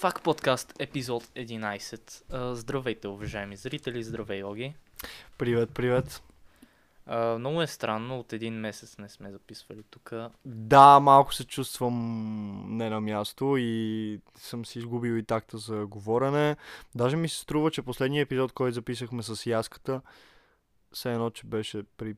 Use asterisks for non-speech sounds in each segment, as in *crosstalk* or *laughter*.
Фак подкаст, епизод 11. А, Здравейте, уважаеми зрители, здравей, Оги. Привет, привет. А, Много е странно, от един месец не сме записвали тук. Да, малко се чувствам не на място и съм си изгубил и такта за говорене. Даже ми се струва, че последният епизод, който записахме с Яската, все едно, че беше при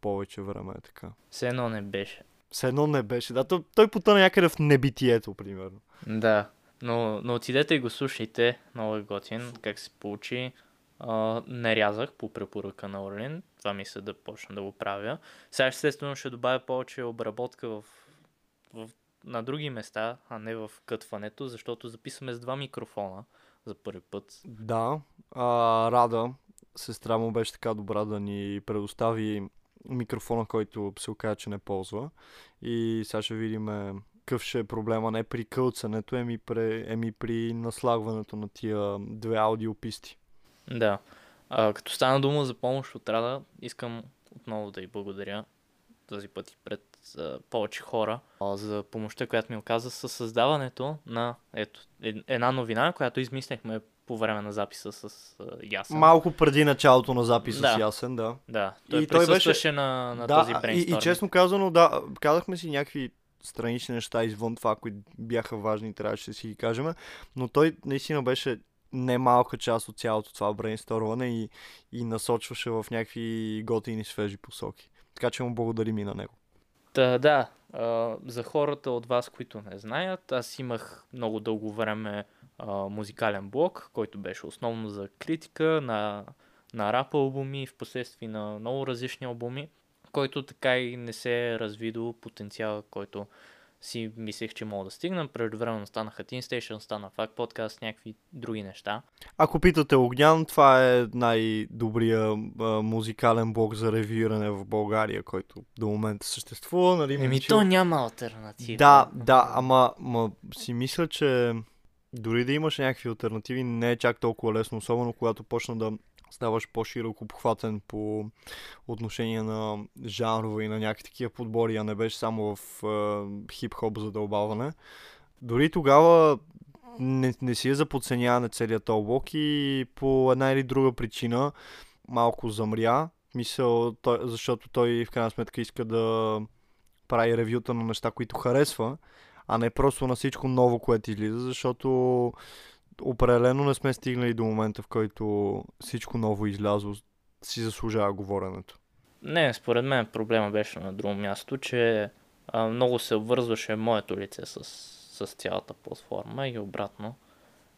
повече време, е така. Все едно не беше. Все едно не беше. Да, той, той потъна някъде в небитието, примерно. Да, но, но отидете и го слушайте, много е готин, как се получи. А, не рязах по препоръка на Орлин, това мисля да почна да го правя. Сега естествено ще добавя повече обработка в, в, на други места, а не в кътването, защото записваме с два микрофона за първи път. Да, а, Рада, сестра му беше така добра да ни предостави микрофона, който се оказа, че не ползва. И сега ще видим какъв ще е проблема не при кълцането, еми при, еми при наслагването на тия две аудиописти. Да. А, като стана дума за помощ от Рада, искам отново да й благодаря този път и пред а, повече хора а, за помощта, която ми оказа със създаването на ето, ед- една новина, която измислихме по време на записа с а, Ясен. Малко преди началото на записа Да. с Ясен, да. Да, той И той беше- присъстваше на, на да, този и, и брейнсторминг. честно казано, да, казахме си някакви странични неща извън това, които бяха важни и трябваше да си ги кажем, но той наистина беше немалка част от цялото това брейнстормване и, и насочваше в някакви готини свежи посоки. Така че му благодарим и на него. Та, да, за хората от вас, които не знаят, аз имах много дълго време музикален блог, който беше основно за критика на, на рап албуми, в последствие на много различни албуми, който така и не се е разви до потенциала, който си мислех, че мога да стигна. Предвременно станаха Teen Station, стана Фак подкаст, някакви други неща. Ако питате Огнян, това е най-добрия а, музикален блог за ревюиране в България, който до момента съществува. Нали, Еми, то няма альтернатива. Да, да, ама ма, си мисля, че дори да имаш някакви альтернативи, не е чак толкова лесно, особено когато почна да ставаш по-широко обхватен по отношение на жанрове и на някакви такива подбори, а не беше само в е, хип-хоп задълбаване. Дори тогава не, не си е за подценяване целият този блок и по една или друга причина малко замря. Мисъл, той, защото той в крайна сметка иска да прави ревюта на неща, които харесва, а не просто на всичко ново, което излиза, защото определено не сме стигнали до момента, в който всичко ново излязло си заслужава говоренето. Не, според мен проблема беше на друго място, че а, много се обвързваше моето лице с, с цялата платформа и обратно.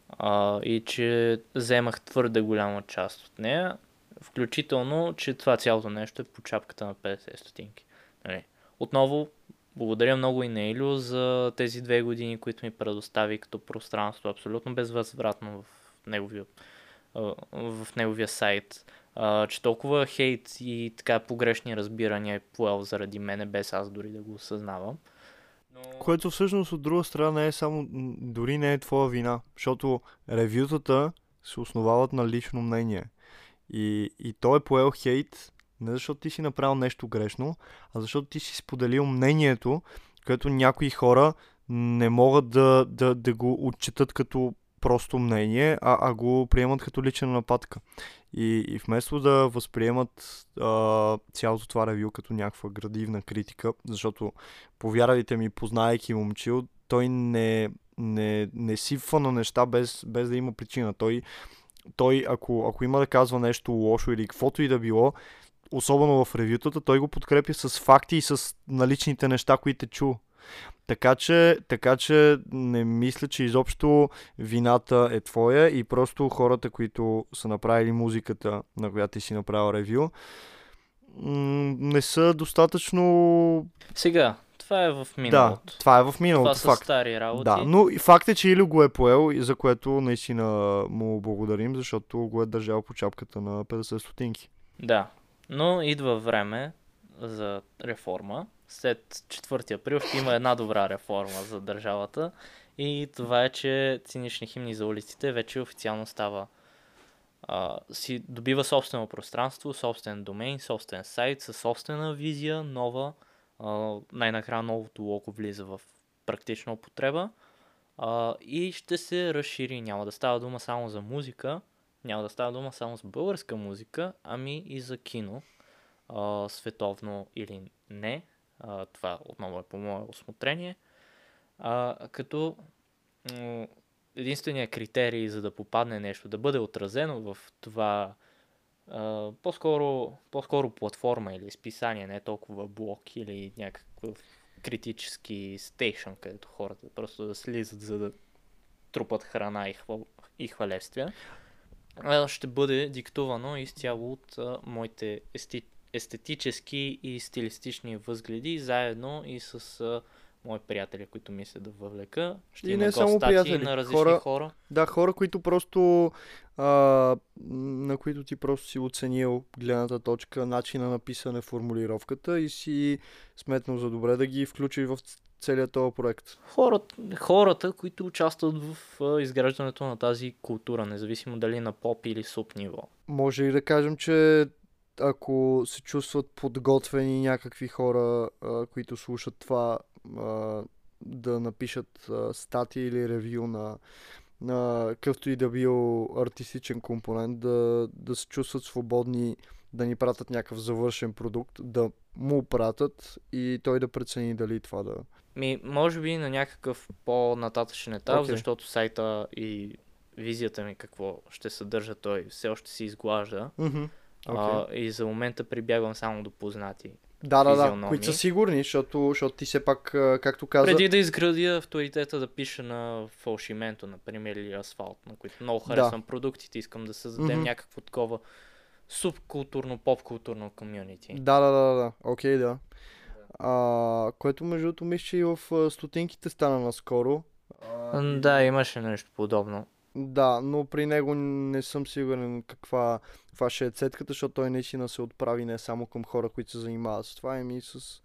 А, и че вземах твърде голяма част от нея, включително, че това цялото нещо е по чапката на 50 стотинки. Нали. Отново, благодаря много и на Илю за тези две години, които ми предостави като пространство, абсолютно безвъзвратно в неговия, в неговия сайт че толкова хейт и така погрешни разбирания е поел заради мене, без аз дори да го осъзнавам. Което всъщност от друга страна не е само, дори не е твоя вина, защото ревютата се основават на лично мнение. И, и той е поел хейт не защото ти си направил нещо грешно, а защото ти си споделил мнението, което някои хора не могат да, да, да го отчитат като просто мнение, а, а го приемат като лична нападка. И, и вместо да възприемат а, цялото това ревю като някаква градивна критика, защото повярвайте ми, познайки момчил, той не, не, не сипва на неща без, без да има причина. Той, той ако, ако има да казва нещо лошо или каквото и да било, особено в ревютата, той го подкрепя с факти и с наличните неща, които е чул. Така че, така че не мисля, че изобщо вината е твоя и просто хората, които са направили музиката, на която ти си направил ревю, не са достатъчно... Сега, това е в Да, миналото. това е в това миналото, са факт. стари работи. Да, но факт е, че Илю го е поел, за което наистина му благодарим, защото го е държал по чапката на 50 стотинки. да. Но идва време за реформа. След 4 април ще има една добра реформа за държавата. И това е, че цинични химни за улиците вече официално става а, си добива собствено пространство, собствен домейн, собствен сайт, със собствена визия, нова. А, най-накрая новото лого влиза в практична употреба. А, и ще се разшири. Няма да става дума само за музика, няма да става дума само за българска музика, ами и за кино, а, световно или не. А, това отново е по мое осмотрение. А, като единственият критерий за да попадне нещо, да бъде отразено в това а, по-скоро, по-скоро платформа или списание, не толкова блок или някакъв критически стейшн, където хората просто да слизат, за да трупат храна и, хвал, и хвалевствия, ще бъде диктувано изцяло от моите ести, естетически и стилистични възгледи, заедно и с мои приятели, които мисля да въвлека. Ще И има не само приятели, на различни хора- хора. Да, хора, които просто, а, на които ти просто си оценил гледната точка, начина на писане, формулировката и си сметнал за добре да ги включиш в целият този проект. Хората, хората, които участват в изграждането на тази култура, независимо дали на поп или суп ниво. Може и да кажем, че ако се чувстват подготвени някакви хора, които слушат това, да напишат статия или ревю на, на какъвто и да бил артистичен компонент, да, да се чувстват свободни да ни пратят някакъв завършен продукт, да му пратят и той да прецени дали това да... Ми, може би на някакъв по-нататъчен етап, Окей. защото сайта и визията ми какво ще съдържа той все още се изглажда. Мгм. А, и за момента прибягвам само до познати. Да, да, да, които са сигурни, защото, защото ти все пак, както каза... Преди да изградя авторитета да пиша на фалшименто, например, или асфалт, на които много харесвам продуктите, искам да създадем Мгм. някакво такова субкултурно, поп-културно комюнити. Да, да, да, да. Окей, да. А, което между другото мисля, че и в стотинките стана наскоро. А, Да, имаше нещо подобно. да, но при него не съм сигурен каква, каква ще е цетката, защото той наистина се отправи не само към хора, които се занимават с това, ами и с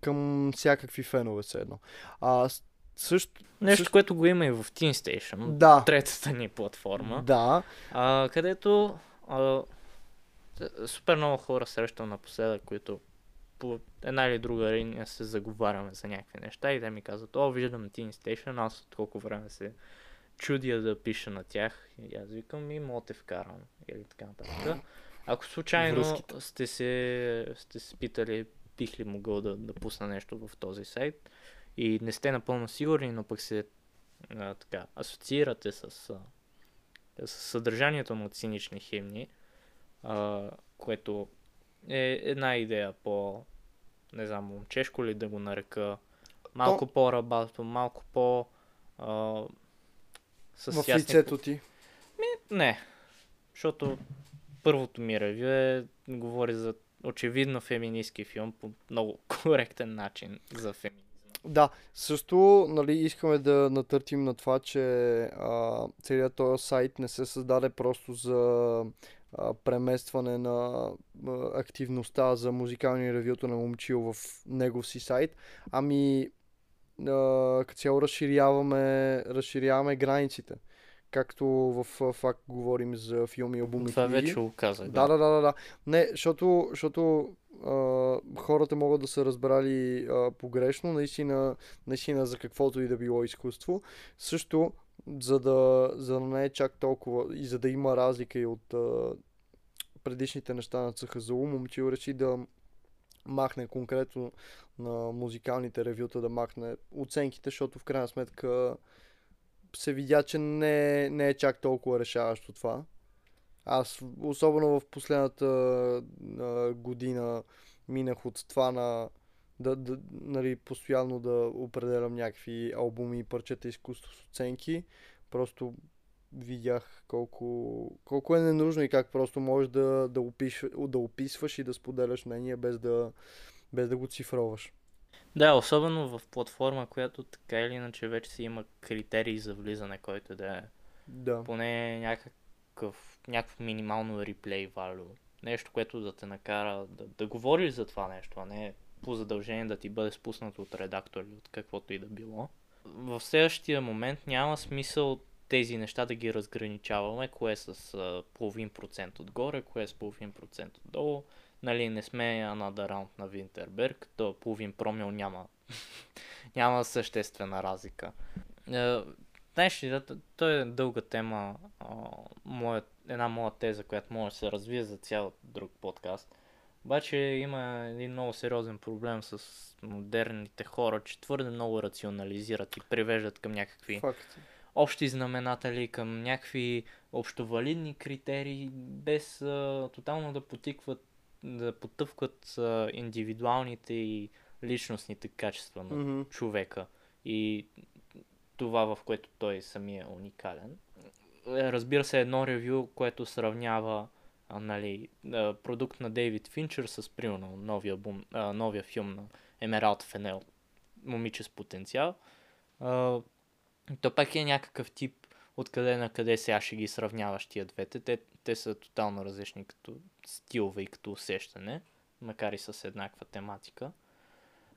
към всякакви фенове все едно. А, също... Нещо, също- което го има и в Teen Station, Да, третата ни платформа. да, А, където а, супер много хора срещам напоследък, които по една или друга линия се заговаряме за някакви неща и те ми казват, о, виждам Teen Station, аз от колко време се чудя да пиша на тях. И аз викам, и мога те вкарам. Или така нататък. Ако случайно Връзките. сте се, сте се питали, бих ли могъл да, да пусна нещо в този сайт и не сте напълно сигурни, но пък се а, така, асоциирате с, а, съдържанието на цинични химни, а, което е една идея по, не знам, момчешко ли да го нарека, малко по-рабато, малко по... А, с в ясни лицето ти. не, защото първото ми ревю е, говори за очевидно феминистки филм по много *laughs* коректен начин за феминизма. Да, също нали, искаме да натъртим на това, че а, целият този сайт не се създаде просто за а, преместване на а, активността за музикални ревюта на момчил в негов си сайт, ами като цяло разширяваме, разширяваме границите. Както в факт говорим за филми, албуми, Това книги. вече го казах. Да, да, да, да, да. Не, защото, защото а, хората могат да са разбрали а, погрешно, наистина, наистина за каквото и да било изкуство. Също, за да, за да не е чак толкова и за да има разлика и от а, предишните неща на ЦХЗУ, момчил реши да махне конкретно на музикалните ревюта, да махне оценките, защото в крайна сметка се видя, че не, не е чак толкова решаващо това. Аз, особено в последната а, година, минах от това на да, да, нали, постоянно да определям някакви албуми парчета изкуство с оценки. Просто видях колко, колко е ненужно и как просто можеш да, да, опиш, да описваш и да споделяш мнение без да, без да го цифроваш. Да, особено в платформа, която така или иначе вече си има критерии за влизане, който да е Да. поне някакъв, някакво минимално реплей value. Нещо, което да те накара да, да говориш за това нещо, а не по задължение да ти бъде спуснато от редактор или от каквото и да било. В следващия момент няма смисъл тези неща да ги разграничаваме, кое е с половин процент отгоре, кое е с половин процент отдолу. Нали, не сме Another Round на Винтерберг, то половин промил няма, *laughs* няма съществена разлика. Е, знаеш ли, да, т- той е дълга тема, а, моя, една моя теза, която може да се развие за цял друг подкаст. Обаче има един много сериозен проблем с модерните хора, че твърде много рационализират и привеждат към някакви Факт. общи знаменатели, към някакви общовалидни критерии, без а, тотално да потикват, да потъвкат а, индивидуалните и личностните качества на Мгм. човека и това, в което той самия е уникален. Е, Разбира се, едно ревю, което сравнява а, нали, а, продукт на Дейвид Финчер с, примерно, новия, бум, а, новия филм на Емералд Фенел, Момиче с потенциал. А, то пак е някакъв тип откъде на къде сега ще ги сравняваш тия двете. Те, те са тотално различни като стилове и като усещане, макар и с еднаква тематика.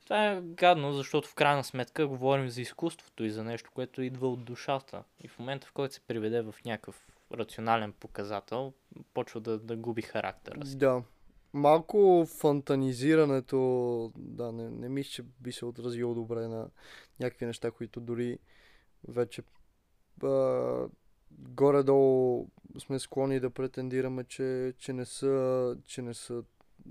Това е гадно, защото в крайна сметка говорим за изкуството и за нещо, което идва от душата. И в момента, в който се приведе в някакъв рационален показател, почва да, да губи характера си. Да. Малко фантанизирането, да, не, не мисля, че би се отразило добре на някакви неща, които дори вече а, горе-долу сме склонни да претендираме, че, че, не са, че не са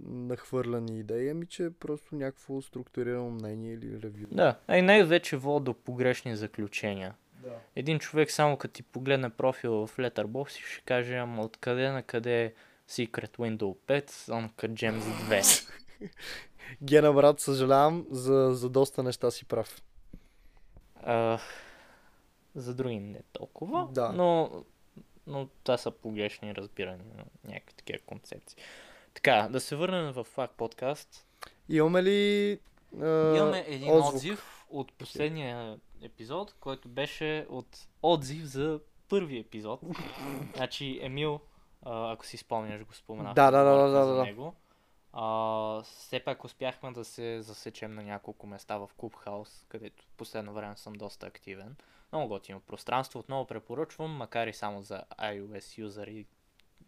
нахвърляни идеи, ами че е просто някакво структурирано мнение или ревю. Да, а и най-вече води до погрешни заключения. Да. Един човек само като ти погледне профила в Letterboxd ще каже, ама откъде на къде е Secret Window 5, Uncut Gems 2. *laughs* Гена, брат, съжалявам, за, за доста неща си прав. А, за други не толкова, Да. но, но това са погрешни разбирания на някакви такива концепции. Така, да се върнем в Фак подкаст. Имаме ли а, Имаме един отзвук? отзив от последния епизод, който беше от отзив за първи епизод. *laughs* значи Емил, ако си спомняш, го споменах. Да, да, да, да, за да, да. него. А, все пак успяхме да се засечем на няколко места в Клубхаус, където в последно време съм доста активен. Много готино пространство, отново препоръчвам, макар и само за iOS юзери,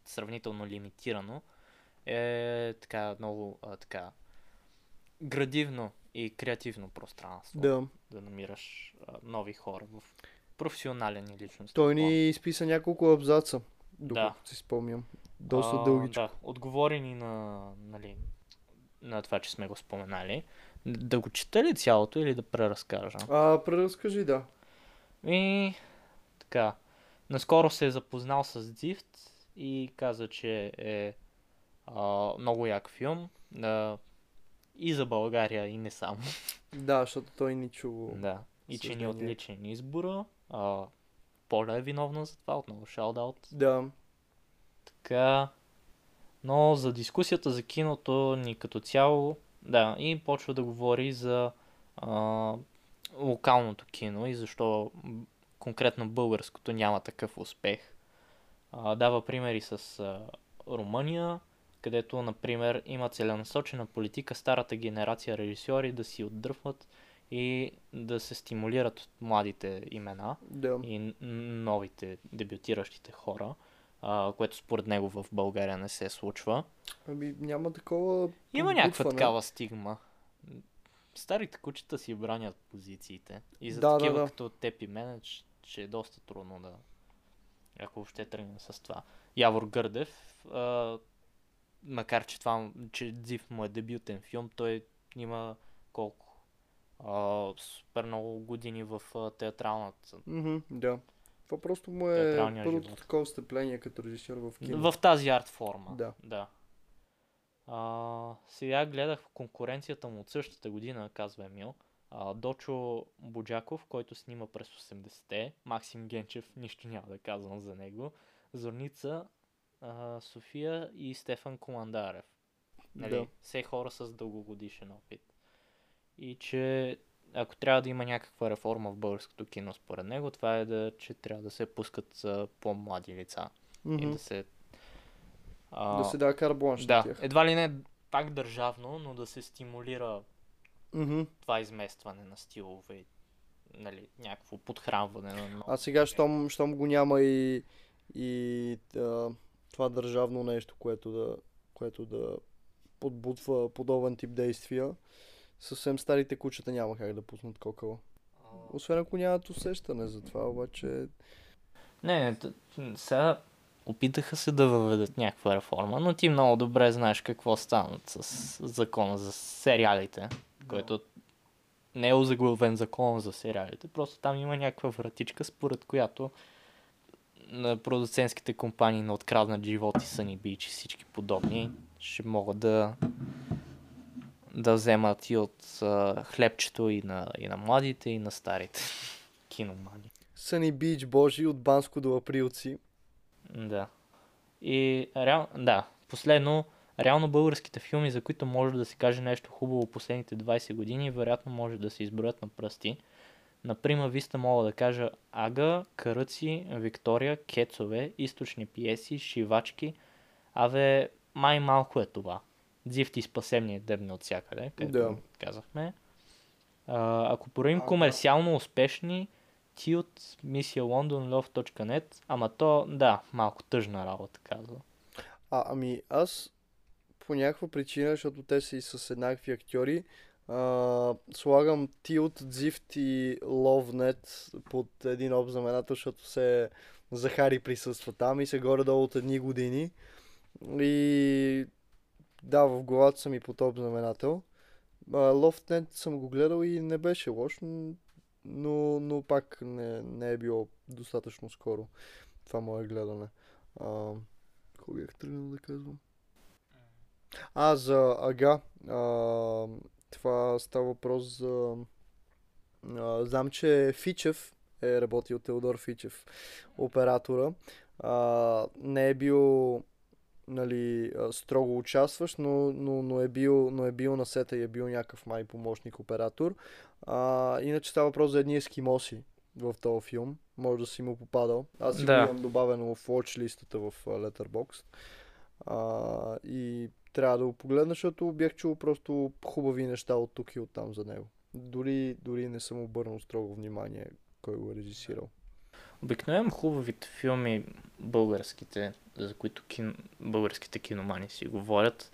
сравнително лимитирано. Е така много а, така градивно и креативно пространство. Да. да намираш а, нови хора в професионален и личностен Той ни изписа няколко абзаца, докато Да. си спомням. Доста А, дългичко. Да, отговори ни на, нали, на това, че сме го споменали. Да го чета ли цялото или да преразкажа? А, преразкажи, да. И така, наскоро се е запознал с Zift и каза, че е а, много як филм. А, и за България, и не само. Да, защото той ни чу. Да. И че ни е отличен избора. А, Поля е виновна за това, отново шаут Да. Така. Но за дискусията за киното ни като цяло, да, и почва да говори за а, локалното кино и защо конкретно българското няма такъв успех. А, дава примери с а, Румъния, където, например, има целенасочена политика старата генерация режисьори да си отдръпват и да се стимулират младите имена Да. и новите дебютиращите хора, а, което според него в България не се случва. Ами няма такова. Има някаква такава стигма. Старите кучета си бранят позициите. И за Да, да, такива да. като теб и мен, че- че е доста трудно да... Ако въобще тръгнем с това. Явор Гърдев, а, макар че това, че Дзив му е дебютен филм, той има колко? А, супер много години в а, театралната Мгм, да. Това просто му е първото живот. такова стъпление като режисьор в кино. В тази арт форма. Да. да. А, сега гледах конкуренцията му от същата година, казва Емил. А, Дочо Буджаков, който снима през 80-те. Максим Генчев, нищо няма да казвам за него. Зорница, а, София и Стефан Командарев. Нали, Да. Все хора с дългогодишен опит. И че ако трябва да има някаква реформа в българското кино, според него, това е да, че трябва да се пускат а, по-млади лица и Мгм. да се... А, Да се дава карбланш на да, тях. едва ли не пак държавно, но да се стимулира Мгм. това изместване на стилове, нали, някакво подхранване на нови А сега, щом, щом го няма и, и а, това държавно нещо, което да, което да подбутва подобен тип действия, съвсем старите кучета няма как да пуснат кокала. Освен ако нямат усещане за това, обаче... Не, не, сега опитаха се да въведат някаква реформа, но ти много добре знаеш какво станат с закона за сериалите, който не е озаглавен закон за сериалите, просто там има някаква вратичка, според която на продуцентските компании на откраднат живот и Съни Бич и всички подобни ще могат да да вземат и от а, хлебчето и на, и на младите, и на старите *laughs* киномани. Съни Бич Божи от Банско до Априлци. Да. И реал... да, последно, реално българските филми, за които може да се каже нещо хубаво последните 20 години, вероятно може да се изброят на пръсти. Например, виста мога да кажа Ага, Каръци, Виктория, Кецове, Източни пиеси, Шивачки. Абе, май малко е това. Дзифти спасемни дебни от всякъде, където Да. казахме. А, ако поровим Ага. комерциално успешни, ти от мисия londonlove.net, ама то, да, малко тъжна работа, казва. А, ами аз по някаква причина, защото те са и с еднакви актьори, а, слагам Тилт, Дзифт и Ловнет под един знаменател, защото се Захари присъства там и се горе-долу от едни години. И да, в главата съм и под знаменател. Ловнет съм го гледал и не беше лош, но, но пак не, не е било достатъчно скоро това мое гледане. А, какво бях тръгнал да казвам? А, за Ага. А, това става въпрос за... А, знам, че Фичев е работил Теодор Фичев, оператора. А, не е бил нали, строго участващ, но, но, но, е бил, но е бил на сета и е бил някакъв май помощник оператор. А, иначе става въпрос за едни ескимоси в този филм. Може да си му попадал. Аз си Да. го имам добавено в watch листата в Letterboxd. А, и трябва да го погледна, защото бях чул просто хубави неща от тук и от там за него. Дори, дори не съм обърнал строго внимание кой го е режисирал. Обикновено хубавите филми, българските, за които кин... българските киномани си говорят,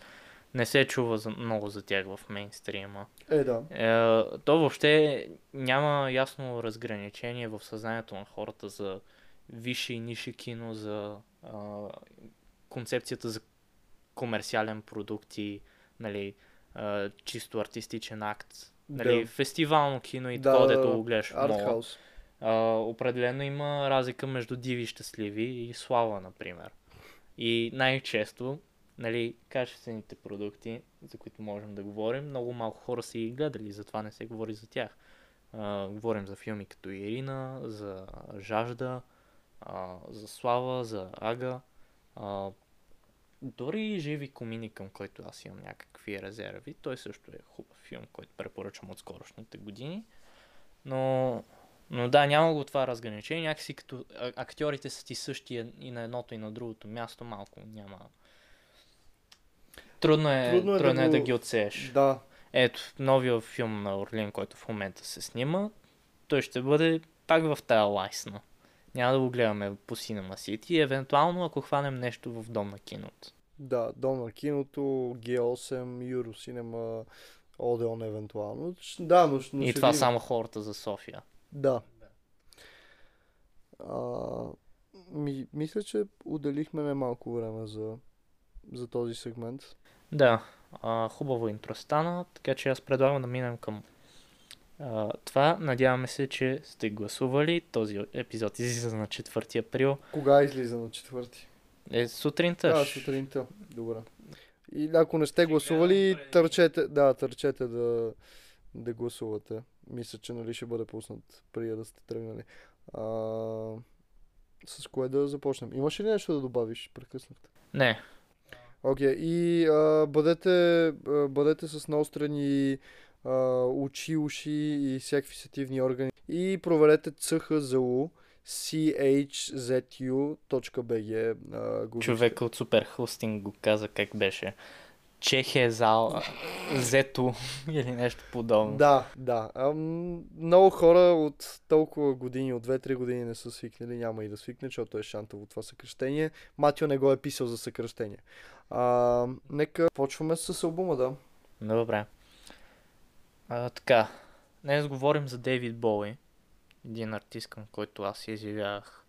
не се чува за... много за тях в мейнстрима. Е, да. Е, то въобще няма ясно разграничение в съзнанието на хората за висше и нише кино, за а, концепцията за комерциален продукт и нали, а, чисто артистичен акт. Нали, Да. Фестивално кино и Да, такова, дето го гледаш мола. Артхаус. А, определено има разлика между Диви Щастливи и Слава, например. И най-често, нали, качествените продукти, за които можем да говорим, много малко хора са и гледали, затова не се говори за тях. А, говорим за филми като Ирина, за Жажда, а, за Слава, за Ага. А, дори Живи комини, към който аз имам някакви резерви. Той също е хубав филм, който препоръчвам от скорошните години. Но, но да, няма го това разграничение. Някакси като актьорите са ти същия и на едното и на другото място, малко няма. Трудно е, Трудно трудно е е, да да, го- ги отсееш. Да, Ето, новия филм на Орлин, който в момента се снима, той ще бъде пак в тая лайсна. Няма да го гледаме по Cinema City, и евентуално ако хванем нещо в дом на киното. да, Дом на киното, G8, Eurocинема, Одеон евентуално. Да, но, но и това видим. само хората за София. Да. А, ми, мисля, че отделихме немалко време за, за този сегмент. Да, а, хубаво интро стана, така че аз предлагам да минем към а, това. Надяваме се, че сте гласували. Този епизод излиза на 4 април. Кога излиза на четвърти? Е, сутринта. Да, сутринта. Добре. И ако не сте гласували, търчете, да, търчете да, да гласувате. Мисля, че нали ще бъде пуснат преди да сте тръгнали. А, с кое да започнем? Имаш ли нещо да добавиш? Прекъснахте. Не, Окей, и а, бъдете, а, бъдете с наострени а, очи, уши и всякакви сетивни органи. И проверете chzu chzu.bg човека от Супер Хостинг го каза как беше. Чехия зал, зето *laughs* или нещо подобно. Да, да. Ам, много хора от толкова години, от 2-3 години не са свикнали, няма и да свикне, защото е шантово това съкръщение. Матио не го е писал за съкръщение. А, нека почваме с албума, да. Добре. А, така, днес говорим за Дейвид Боуи, един артист, към който аз изявявах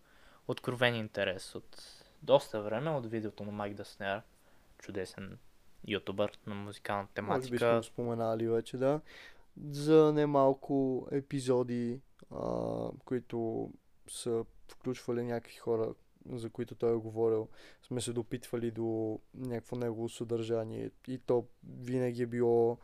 откровен интерес от доста време, от видеото на Майк Даснер, чудесен ютубър на музикална Може би сме тематика. споменали вече, да. За немалко епизоди, а, които са включвали някакви хора, за които той е говорил, сме се допитвали до някакво негово съдържание и то винаги е било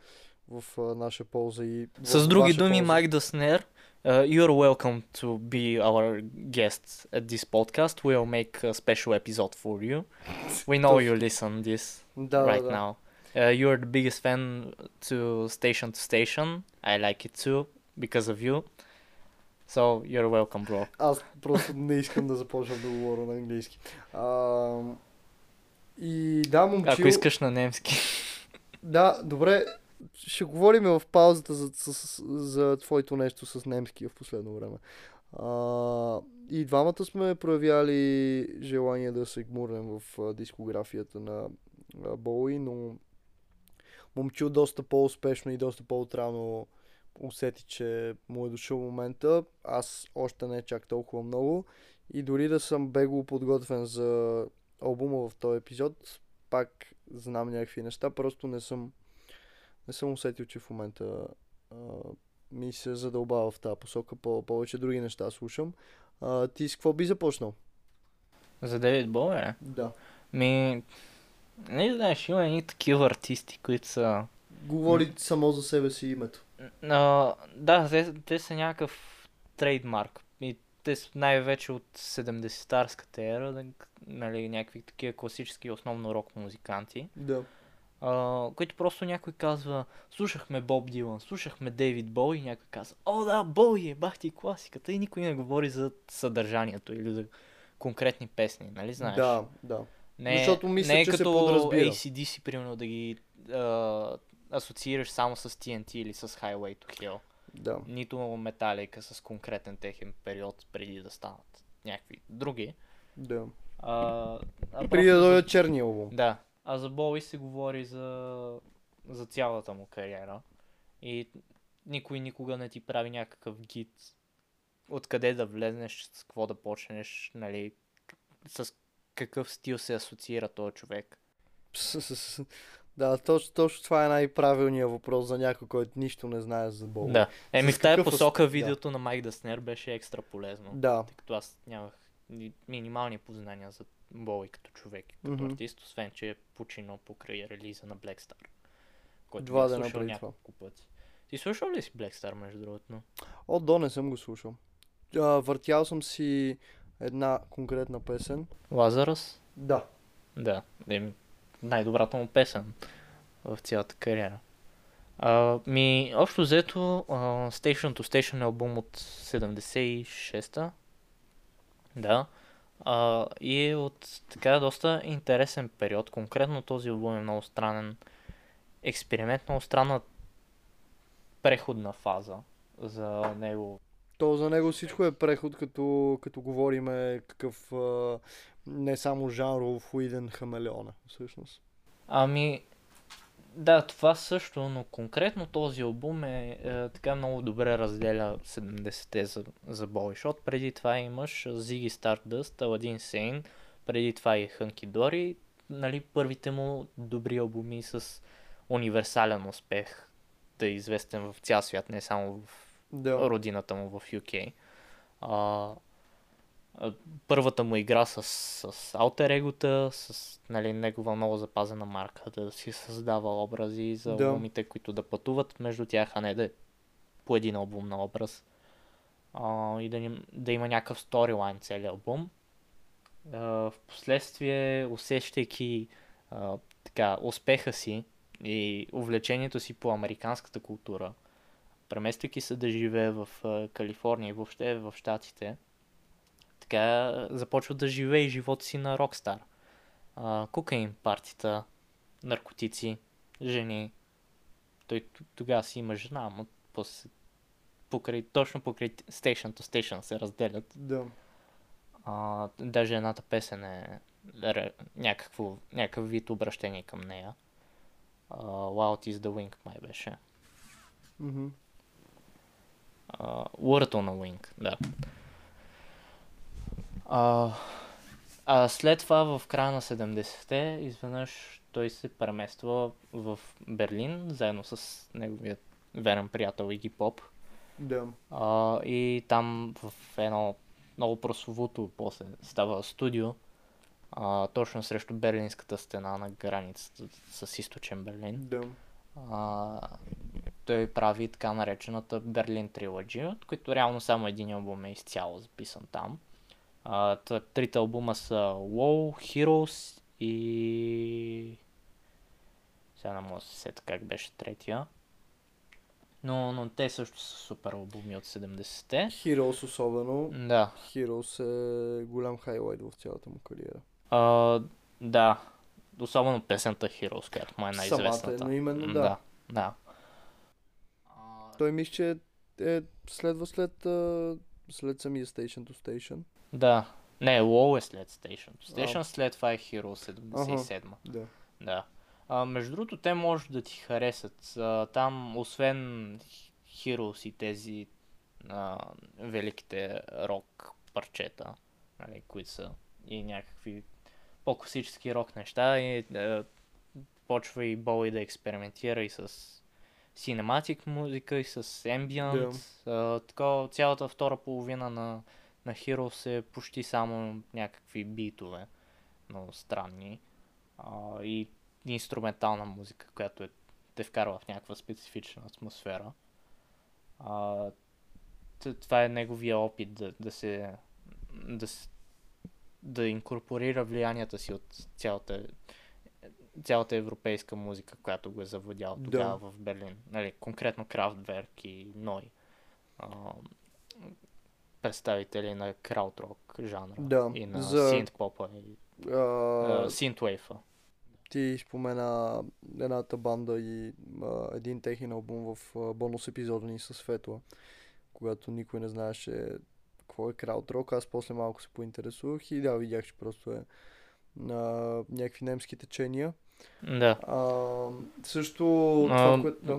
в а, наша полза и С други думи, полза. Майк Даснер, uh, you're welcome to be our guest at this podcast. We'll make a special episode for you. *laughs* We know you listen this да, right да, да. now. Uh, you're the biggest fan to Station to Station. I like it too because of you. So you're welcome, bro. Аз просто не искам да започна да говоря на английски. А, и да, момчил... Ако искаш на немски. Да, добре. Ще говорим в паузата за, за, за твоето нещо с немски в последно време. А, и двамата сме проявяли желание да се гмурнем в дискографията на а, Боуи, но момчил доста по-успешно и доста по-отрано усети, че му е дошъл момента. Аз още не чак толкова много. И дори да съм бегло подготвен за албума в този епизод, пак знам някакви неща, просто не съм не съм усетил, че в момента а, ми се задълбава в тази посока, по- повече други неща слушам. А, ти с какво би започнал? За Дейвид Боуи, ли? Да. Ми, не знаеш, има едни такива артисти, които са... Говори само за себе си името. А, да, те, те са някакъв трейдмарк. И те са най-вече от 70-тарската ера, нали, някакви такива класически, основно рок музиканти, Да. а, които просто някой казва, слушахме Боб Дилан, слушахме Дейвид Боуи, и някой казва, о да, Боуи е, бах ти класиката, и никой не говори за съдържанието или за конкретни песни, нали знаеш? Да, да. Не, Защото мисля, не е че се като подразбира. ACDC, примерно, да ги а, асоциираш само с TNT или с Highway to Hell. Да. Нито Металика с конкретен техен период преди да станат някакви други. Да. А, а Преди да дойде за... черния албум. Да. А за Боуи се говори за, за цялата му кариера. И никой никога не ти прави някакъв гид. Откъде да влезнеш, с какво да почнеш, нали, с какъв стил се асоциира този човек. *laughs* Да, точно, точно това е най-правилният въпрос за някой, който нищо не знае за Боуи. Да. Еми в тази ас- посока да. видеото на Майк Даснер беше екстра полезно. Да. Тъй като аз нямах ни- минимални познания за Боуи като човек, като Мгм. артист, освен че е починал покрай релиза на Black Star. Който Два бях дена преди това. няколко пъти. Ти слушал ли си Black Star, между другото? О, до не съм го слушал. А, въртял съм си една конкретна песен. Лазарус? Да. Да. Еми, най-добрата му песен в цялата кариера. А, ми, общо взето, а, Station to Station е албум от 76-та. Да. А, и е от така доста интересен период. Конкретно този албум е много странен експеримент, много странна преходна фаза за него. То за него всичко е преход, като, като говориме какъв а, не само жанров флуиден хамелеон е, всъщност. Ами, да, това също, но конкретно този албум е, е така много добре разделя 70-те за, за защото преди това имаш Ziggy Stardust, Aladdin Sane, преди това и Хънки Дори, нали, първите му добри албуми с универсален успех, да е известен в цял свят, не само в Да. родината му в UK. А, първата му игра с, с алтер егота, с нали, негова много запазена марка, да си създава образи за Да. албумите, които да пътуват между тях, а не да е по един албум на образ. А, и да, да има някакъв сторилайн целият албум. А, в последствие, усещайки а, така, успеха си и увлечението си по американската култура, премествайки се да живее в Калифорния и въобще в Штатите, така започва да живее живота си на рокстар. Кокаин партита, наркотици, жени. Той тогава си има жена, но после покрай, точно покрай Station to Station се разделят. Да. А, даже едната песен е някакво, някакъв вид обращение към нея. А, Loud is the Wing май беше. Мгм. А, Word on a Wing, да. А, а след това в края на 70-те изведнъж той се премества в Берлин, заедно с неговият верен приятел Иги Поп. Да. А, и там в едно много прословуто после става студио, а, точно срещу Берлинската стена на границата с източен Берлин. Да. А, той прави така наречената Берлин трилоджия, от които реално само един албум е изцяло записан там. А, т- трите албума са Wow, Heroes и... Сега не мога да се сета как беше третия. Но, но те също са супер албуми от 70-те. Heroes особено. Да. Heroes е голям хайлайт в цялата му кариера. А, да. Особено песента Heroes, която му е Самата, най-известната. но именно да. да. да. Той мисля, че е, следва след, а, след самия Station to Station. Да. Не, Low е след Station. Station А. след това е Hero 77. Да. Да. А, между другото, те може да ти харесат. А, там, освен Heroes и тези а, великите рок парчета, нали, които са и някакви по-класически рок неща, и, а, почва и Боуи да експериментира и с синематик музика, и с ambient. А, така, цялата втора половина на, на Heroes е почти само някакви битове, много странни. А, и инструментална музика, която е, те вкарва в някаква специфична атмосфера. А, това е неговия опит да, да се да, да инкорпорира влиянията си от цялата цялата европейска музика, която го е завладял Да. тогава в Берлин. Нали, конкретно Крафтверк и Ной. А, представители на краудрок жанра Да, и на за- синт-попа и А, синтвейфа. ти спомена едната банда и а, един техен албум в а, бонус епизода ни с Светла, когато никой не знаеше какво е краудрок. Аз после малко се поинтересувах и да, видях, че просто е на някакви немски течения. Да. А, също А, това, което... Да.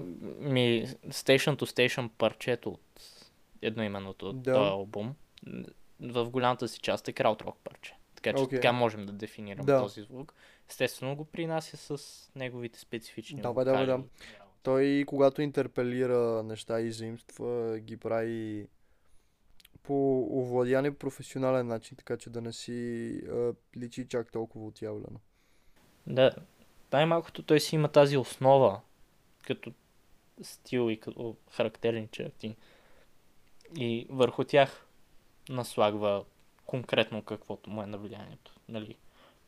Ми, Station to Station парчето от едноименното от Да. този албум, в голямата си част е краудрок парче. Така че Окей. така можем да дефинираме Да. този звук. Естествено го принася с неговите специфични Да, да, вокали. да. Той, когато интерпелира неща и заимства, ги прави по овладяне професионален начин, така че да не си а, личи чак толкова отявлено. Да, най-малкото той си има тази основа, като стил и като характерни черти. И върху тях наслагва конкретно каквото му е на влиянието. Нали?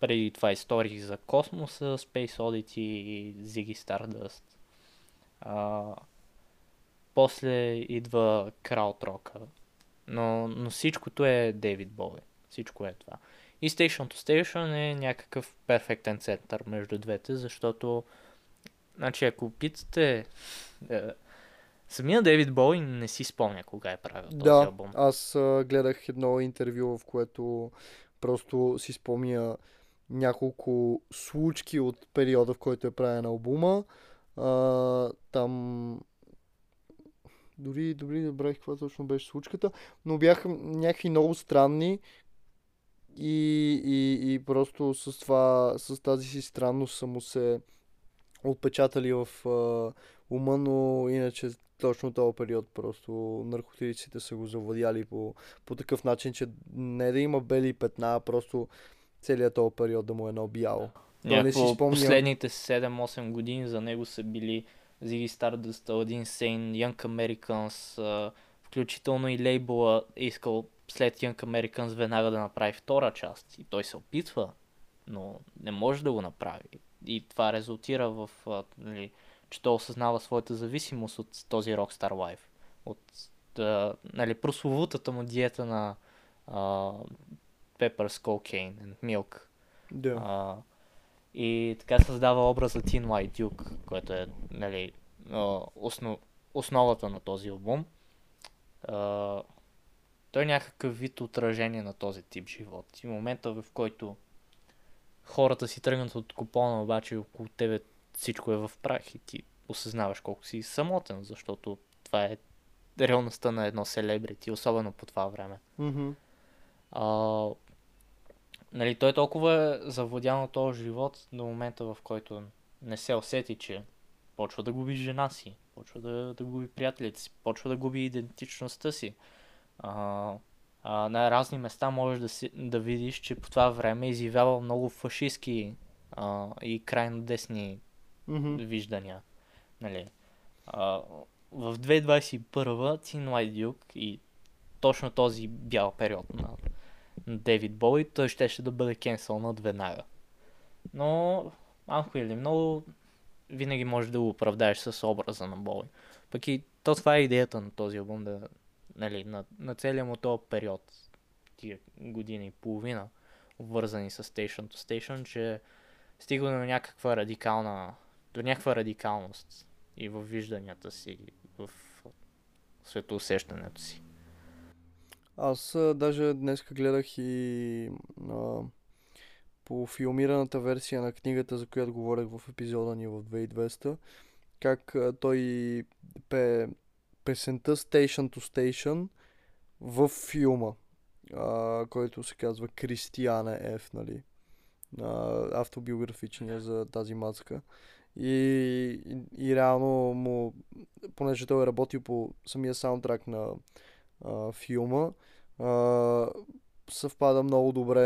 Преди това истории за космоса, Space Oddity и Ziggy Stardust. А, после идва краудрока. Но, но всичкото е Дейвид Боуи. Всичко е това. И Station to Station е някакъв перфектен център между двете, защото значи ако питате е, самия Дейвид Боуи не си спомня кога е правил този Да, албум. аз а, гледах едно интервю, в което просто си спомня няколко случки от периода, в който е правен албума. А, там дори, дори не забравих каква точно беше случката, но бяха някакви много странни и, и, и просто с това, с тази си странност са му се отпечатали в а, ума, но иначе точно този период просто наркотиците са го завладяли по, по такъв начин, че не да има бели петна, а просто целият този период да му е набиял. той не си спомня. последните 7-8 години за него са били Ziggy Stardust, Aladdin Sane, Young Americans, включително и лейбъла е искал след Young Americans веднага да направи втора част. И той се опитва, но не може да го направи. И това резултира в, нали, че той осъзнава своята зависимост от този Rockstar Life. От а, нали, прословутата му диета на а, Peppers, Cocaine and Milk. Да. А, и така създава образа Teen White Duke, който е нали, основ, основата на този албум. Той е някакъв вид отражение на този тип живот. И момента, в който хората си тръгнат от купона, обаче около тебе всичко е в прах и ти осъзнаваш колко си самотен, защото това е реалността на едно селебрити, особено по това време. Мгм. А, нали, той толкова е завладян от този живот до момента, в който не се усети, че почва да губи жена си, почва да, да губи приятелите си, почва да губи идентичността си. А, а, на разни места можеш да, си, да видиш, че по това време е изявявал много фашистски а, и крайно десни Мгм. виждания. Нали. А, в 2021 Тин Лайт Дюк и точно този бял период на, на Дейвид Боуи, той щеше да бъде кенселнат веднага. Но малко или много винаги можеш да го оправдаеш с образа на Боуи. Пък и то това е идеята на този албум, да, нали, на, на целия му този период, тия години и половина, обвързани с Station to Station, че стига до някаква радикална, до някаква радикалност и в вижданията си, в светоусещането си. Аз а, даже днес гледах и а, по филмираната версия на книгата, за която говорех в епизода ни в 2200, как а, той пее песента Station to Station в филма, а, който се казва Кристиана Ф, нали? А, автобиографичния за тази мацка. И, и, и реално му, понеже той е работил по самия саундтрак на а, филма, а, съвпада много добре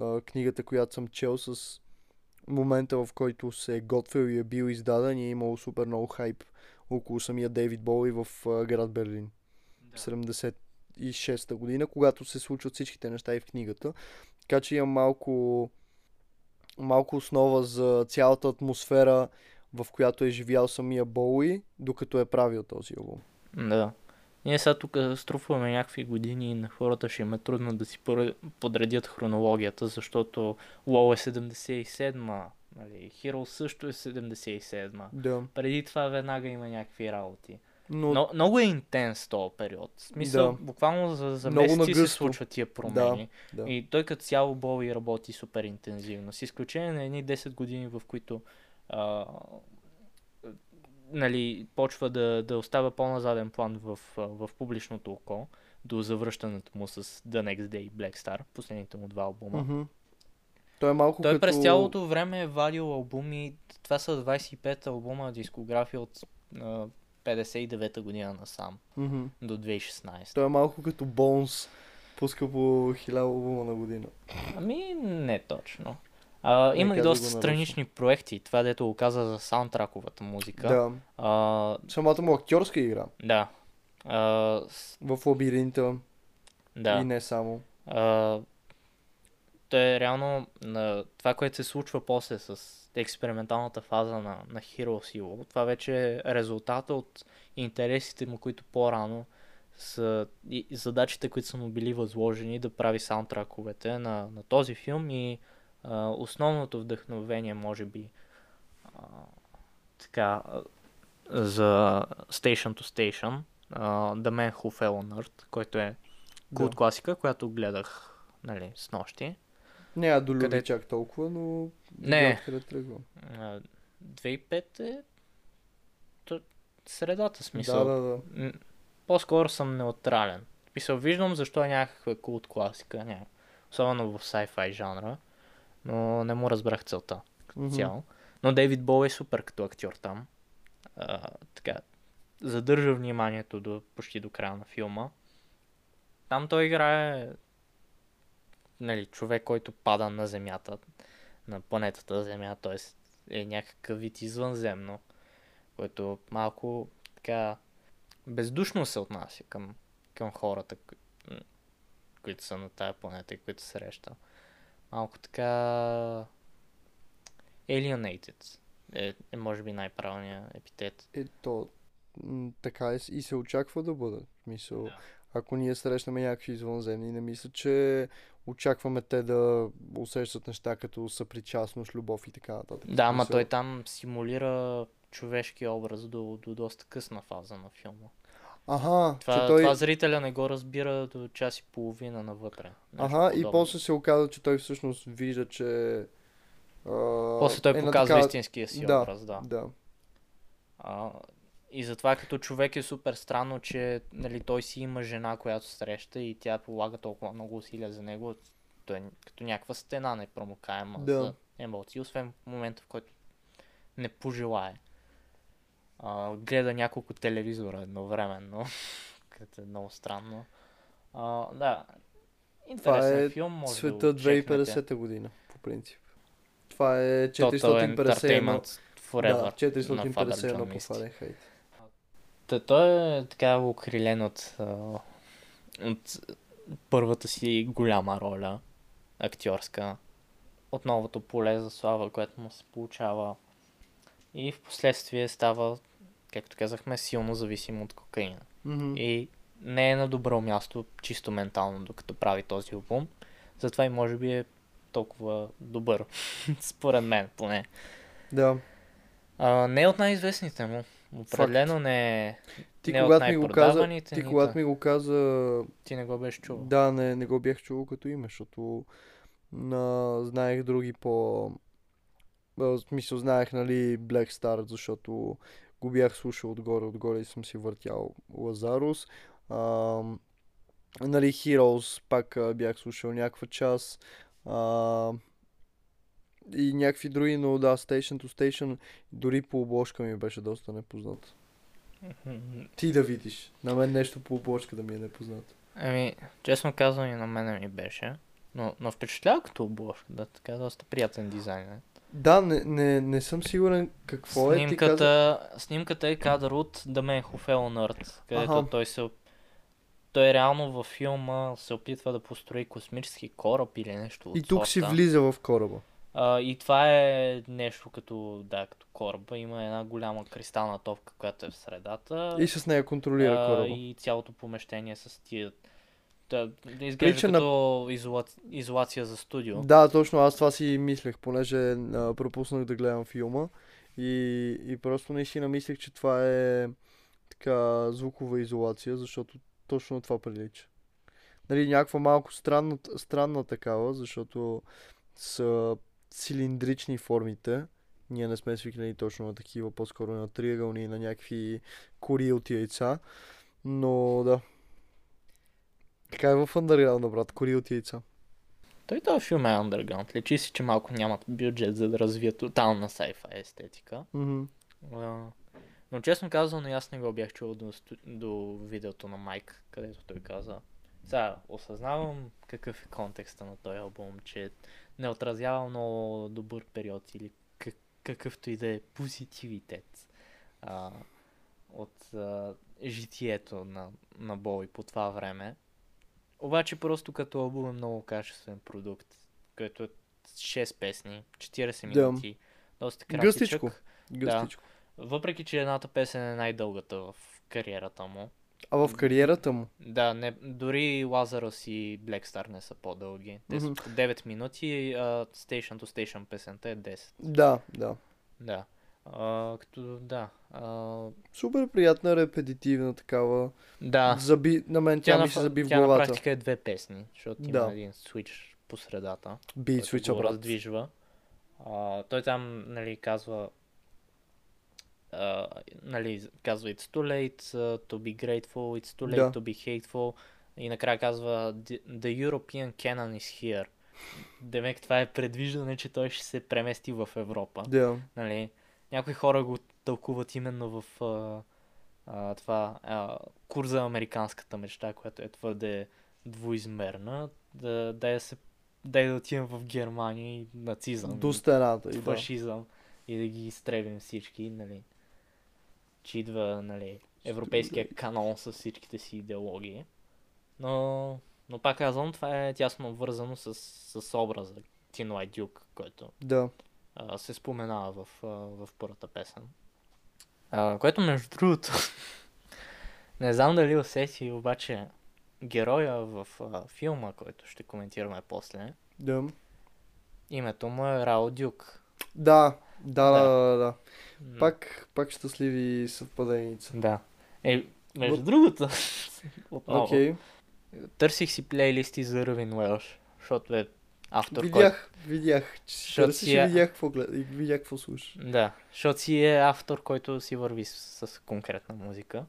а, книгата, която съм чел с момента, в който се е готвил и е бил издаден и е имало супер много хайп около самия Дейвид Боуи в град Берлин. 76-та година, когато се случват всичките неща и в книгата. Така че имам малко, малко основа за цялата атмосфера, в която е живял самия Боуи, докато е правил този албум. Да. Ние сега тук струпваме някакви години и на хората ще им е трудно да си подредят хронологията, защото WoW е 77-ма, нали, Hero също е 77-ма. Да. Преди това веднага има някакви работи. Но, Но, много е интенс този период. В смисъл, Да. буквално за, за Много месеци се случват тия промени. да. И той като цяло Боуи работи супер интензивно. С изключение на едни 10 години, в които а, нали, почва да, да остава по-назаден план в, в публичното око до завръщането му с The Next Day и Black Star, последните му два албума. Мгм. Той е малко Той като... през цялото време е вадил албуми, това са 25 албума дискография от а, 59-та година насам Мгм. до 2016. Той е малко като Бонс. Пуска по хиляда албума на година. Ами, не точно. А, има и доста странични проекти. Това, дето го каза за саундтраковата музика. Да. А, Самата му актьорска игра. да. А, с- В лабиринта. да. И не само. А, то е реално на това, което се случва после с експерименталната фаза на, на Hero Zero. Това вече е резултата от интересите му, които по-рано са и задачите, които са му били възложени да прави саундтраковете на, на този филм и а, основното вдъхновение, може би, а, така, за Station to Station, а, The Man Who Fell on Earth, който е култ Да. класика, която гледах нали, с нощи. Не я долюби Къде- чак толкова, но... Не. Откъде тръгва. А, 2005 е то- средата смисъл. Да, да, да. По-скоро съм неутрален. Мисъл, виждам защо е някаква култ класика, ня... особено в sci-fi жанра, но не му разбрах целта Мгм. цяло. Но Дейвид Бол е супер като актьор там. А, така, задържа вниманието до, почти до края на филма. Там той играе нали, човек, който пада на земята, на планетата Земя, т.е. е някакъв вид извънземно, който малко така бездушно се отнася към, към хората, кои- които са на тая планета и които среща. Малко така alienated е, е може би най-правилният епитет. Ето, м, така е и се очаква да бъде. В Смисъл, Да. ако ние срещаме някакви извънземни, не мисля, че очакваме те да усещат неща като съпричастност, любов и така нататък. Да, смисъл, той там симулира човешки образ до, до доста късна фаза на филма. Аха, Това, че той... това зрителя не го разбира до час и половина навътре. Нещо Аха, и подобно. после се оказа, че той всъщност вижда, че... А, После той е показва такава- истинския си да, образ, да. Да. А, И затова като човек е супер странно, че нали, той си има жена, която среща и тя полага толкова много усилия за него. Той е като някаква стена непромокаема Да. за емоции, освен в момента, в който не пожелае. А, гледа няколко телевизора едновременно, *laughs* което е много странно. А, да, интересен е филм, може Света да го чекнете. 2050 година, по принцип. Това е Total 451. Entertainment Forever. Да, 451 на Father John по. Фаренхайт. Та, той е така окрилен от, от първата си голяма роля, актьорска, от новото поле за слава, което му се получава. И в последствие става, както казахме, силно зависим от кокаина. Мгм. И не е на добро място, чисто ментално, докато прави този албум. Затова и може би е толкова добър, *laughs* според мен поне. Да. А, не е от най-известните му. Определено не е. Ти не когато ми го каза, ти когато ми го каза, Ти не го беше чувал. да, не, не го бях чувал като име, защото на, знаех други по... В смисъл, знаех, нали, Black Star, защото го бях слушал отгоре, отгоре и съм си въртял Лазарус. А, нали, Heroes, пак а, бях слушал някаква част. А, и някакви други, но да, Station to Station, дори по обложка ми беше доста непознат. *laughs* Ти да видиш. На мен нещо по обложка да ми е непознато. Ами, честно казвам и на мене ми беше. Но, но впечатлява като обложка, да, така доста приятен дизайн. Е. Да, не, не, не съм сигурен какво е. Ти каза... Снимката, снимката е кадър от The Man Who Fell on Earth, където Аха. той се... Той реално във филма се опитва да построи космически кораб или нещо от И тук си сорта. влиза в кораба. А, и това е нещо като, да, като кораба. Има една голяма кристална топка, която е в средата. И с нея контролира а, кораба. И цялото помещение с тия... Да, да изглежда Прилича на- като изола... изолация за студио. Да, точно, аз това си мислех, понеже а, пропуснах да гледам филма. И, и просто наистина мислех, че това е така звукова изолация, защото точно това прилича. Нали, някаква малко странна, странна такава, защото са цилиндрични формите. Ние не сме свикнали точно на такива, по-скоро на триъгълни на някакви кори от яйца. Но да. Така е в Underground, брат, кори от яйца. Той този филм е underground. Лечи си, че малко нямат бюджет за да развият тотална sci-fi естетика. Мгм. А, но честно казано, аз не го бях чувал до, до видеото на Майк, където той каза. Сега, осъзнавам какъв е контекста на този албум, че не отразява много добър период или как, какъвто и да е позитивитет а, от а, житието на, на Боуи по това време. Обаче просто като албум е много качествен продукт, който е 6 песни, 40 Да. минути, доста кратичък. Гъстичко. Гъстичко. Въпреки, че едната песен е най-дългата в кариерата му. А в кариерата му? Да, не, дори Лазарус и Black Star не са по-дълги. Те са Мгм. по 9 минути, а Station to Station песента е 10. Да, да. Да. А, като, да. А, Супер приятна, репетитивна такава. да. Заби... На мен тя, Тя, ми се заби в тя на главата. практика е две песни, защото има Да. един свич по средата. Switch, го брат. раздвижва. А, той там, нали, казва а, нали, казва It's too late to be grateful, it's too late Да. to be hateful и накрая казва The European canon is here. Демек това е предвиждане, че той ще се премести в Европа. Да. Нали? Някои хора го тълкуват именно в а, а, това а, курс за американската мечта, която е твърде двуизмерна. Да, да, я се, да я да отидем в Германия и нацизъм, До стената. И да. фашизъм и да ги изстрелим всички, нали? Че идва, нали, европейския канон с всичките си идеологии. Но, но пак казвам, това е тясно вързано с, с образа Тин Лай Дюк, който Да. а, се споменава в, а, в първата песен. А, което между другото, *laughs* не знам дали усети, обаче героя в а, филма, който ще коментираме после, Да. името му е Рао Дюк. Да. Да, да, Да. да, да. Пак, пак щастливи съвпаденица. Да. Е, между От- другото, *laughs* отново, Окей. търсих си плейлисти за Ръвин Уелш, защото е автор, Видях, видях. Че си търсиш е- видях какво, глед... видях какво слушаш. който... Да, защото си е автор, който си върви с, с конкретна музика.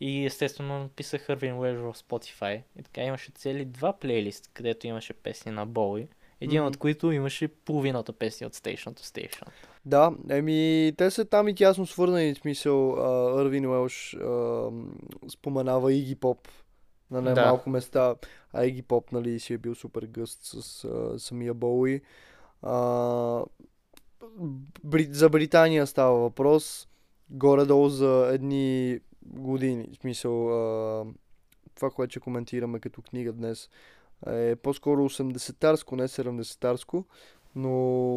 И естествено написах Irving Welsh в Spotify. И така имаше цели два плейлиста, където имаше песни на Боуи. Един Мгм. от които имаше половината песни от Station to Station. Да, еми, те са там и тясно свързани, в смисъл, а,Ървин Уелш споменава Иги Поп на Да. немалко места, а Иги Поп, нали, си е бил супер гъст с а, самия Боуи. А, Бри... За Британия става въпрос, горе-долу за едни години, в смисъл, а, това, което ще коментираме като книга днес, е по-скоро 80-тарско, не 70-тарско, но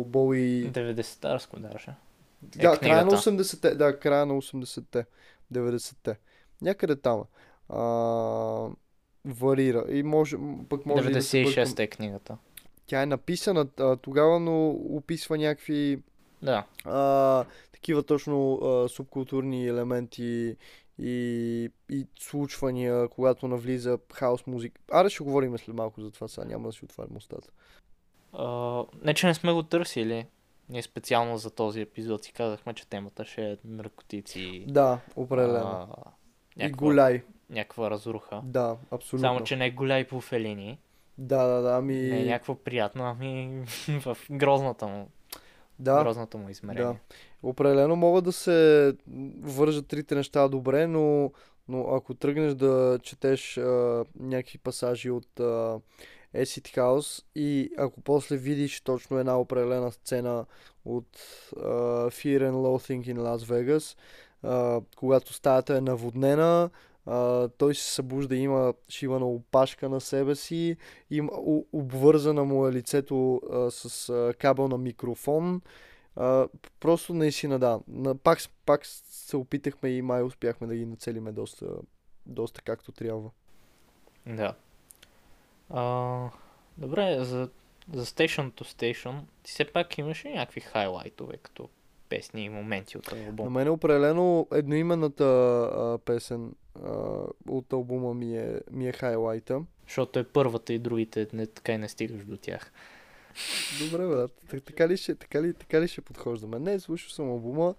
Боуи... 90-тарско даже. Да, края на книгата. 80-те, да, края на 80-те, 90-те. Някъде там. А, варира. И може, пък може и да се бъркам. 96-та е книгата. Тя е написана а, тогава, но описва някакви Да. а, такива точно а, субкултурни елементи и, и случвания, когато навлиза хаос музика. Аре ще говорим след малко за това, сега няма да си отварям устата. А, не, че не сме го търсили. Ние специално за този епизод си казахме, че темата ще е наркотици. Да, определено. а, и някаква, голяй. някаква разруха. Да, абсолютно. Само, че не е голяй по Фелини. Да, да, да, ами... Не е някакво приятно, ами *laughs* в грозната му, да. грозната му измерение. Определено могат да се вържат трите неща добре, но, но ако тръгнеш да четеш а, някакви пасажи от а, Acid House и ако после видиш точно една определена сцена от а, Fear and Loathing in Las Vegas, а, когато стаята е наводнена, а, той се събужда, има шивана опашка на себе си, има, обвързана му е лицето а, с а, кабел на микрофон, а, просто наистина да. На, пак, пак се опитахме и май успяхме да ги нацелиме доста, доста както трябва. Да. А, добре, за, за Station to Station, ти все пак имаш ли някакви хайлайтове, като песни и моменти от На албум? мен определено едноименната а, песен а, от албума ми е, ми е хайлайта. Защото е първата и другите не, така и не стигаш до тях. Добре, брат. Так- Така ли ще, така ли, така ли ще подхождаме? Не, слушал съм албума.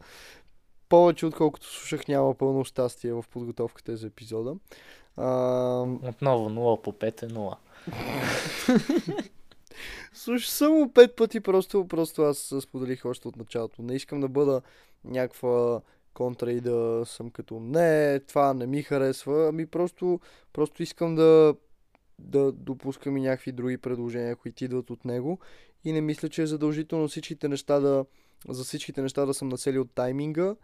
Повече отколкото слушах няма пълно щастие в подготовката за епизода. А, Отново 0 по 5 е 0. Слушай, само пет пъти, просто, просто аз споделих още от началото. Не искам да бъда някаква контра и да съм като не, това не ми харесва, ами просто, просто искам да, да допускам и някакви други предложения, които идват от него и не мисля, че е задължително всичките неща да, за всичките неща да съм нацели от тайминга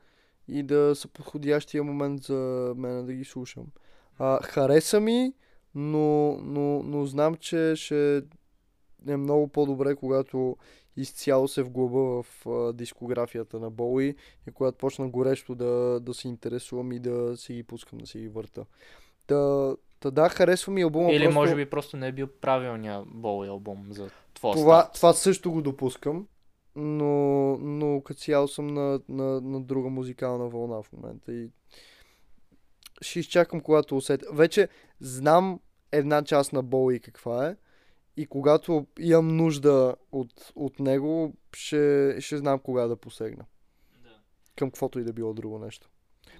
и да са подходящия момент за мен да ги слушам. А, хареса ми, но, но, но знам, че ще е много по-добре, когато изцяло се вглъба в а, дискографията на Боуи и когато почна горещо да, да се интересувам и да си ги пускам, да си ги върта. Та, та да, харесва ми албума. Или просто... може би просто не е бил правилният Боуи албум за твоя това, старт. това също го допускам, но, но като цяло съм на, на, на друга музикална вълна в момента и ще изчакам когато усетя. Вече знам една част на Боуи каква е и когато имам нужда от, от него, ще, ще знам кога да посегна. Към каквото и да било друго нещо.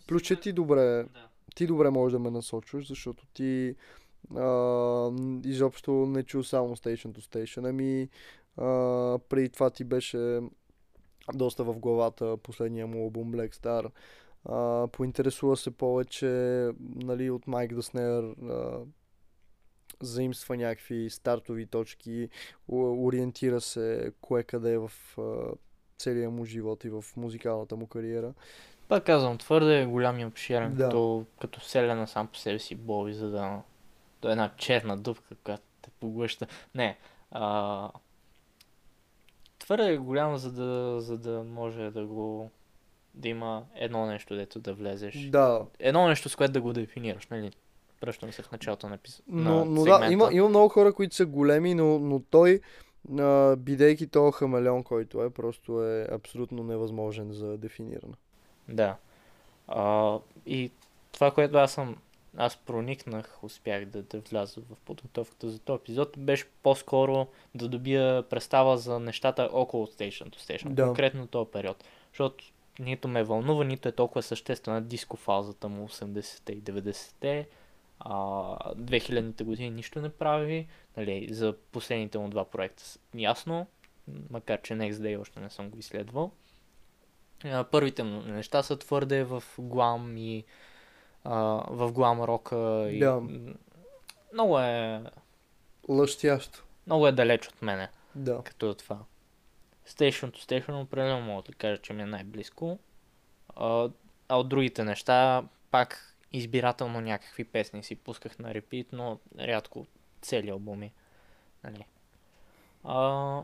Плюс, че ти добре, ти добре можеш да ме насочваш, защото ти а, изобщо не чу само Station to Station, ами а, преди това ти беше доста в главата последния му албум Black Star. А, поинтересува се повече нали, от Майк Даснер, а, заимства някакви стартови точки, ориентира се кое къде е в а, целия му живот и в музикалната му кариера. Пак казвам, твърде е голям и обширен, Да. като, като вселена сам по себе си Боуи, за да... То е една черна дупка, която те поглъща. Не, а... Твърде е голям, за да, за да може да го... Да има едно нещо, дето да влезеш. Да, Едно нещо, с което да го дефинираш, нали? Връщам се в началото на, пис... Но, но да, има, има много хора, които са големи, но, но той, а, бидейки този хамелеон, който е, просто е абсолютно невъзможен за дефиниране. Да. А, и това, което аз съм аз проникнах, успях да, да вляза в подготовката за този епизод, беше по-скоро да добия представа за нещата около Station to Station, Да. конкретно този период. Защото нито ме вълнува, нито е толкова съществена дискофазата му 80-те и 90-те. А, 2000-те години нищо не прави. Нали, за последните му два проекта ясно, макар че Next Day още не съм го изследвал. Първите му неща са твърде в глам и а, в глам рока и Да. много е Лъщящо. много е далеч от мене Да. като е това. Station to Station определено мога да кажа, че ми е най-близко. А, а от другите неща, пак избирателно някакви песни си пусках на репит, но рядко цели албуми. Нали. А,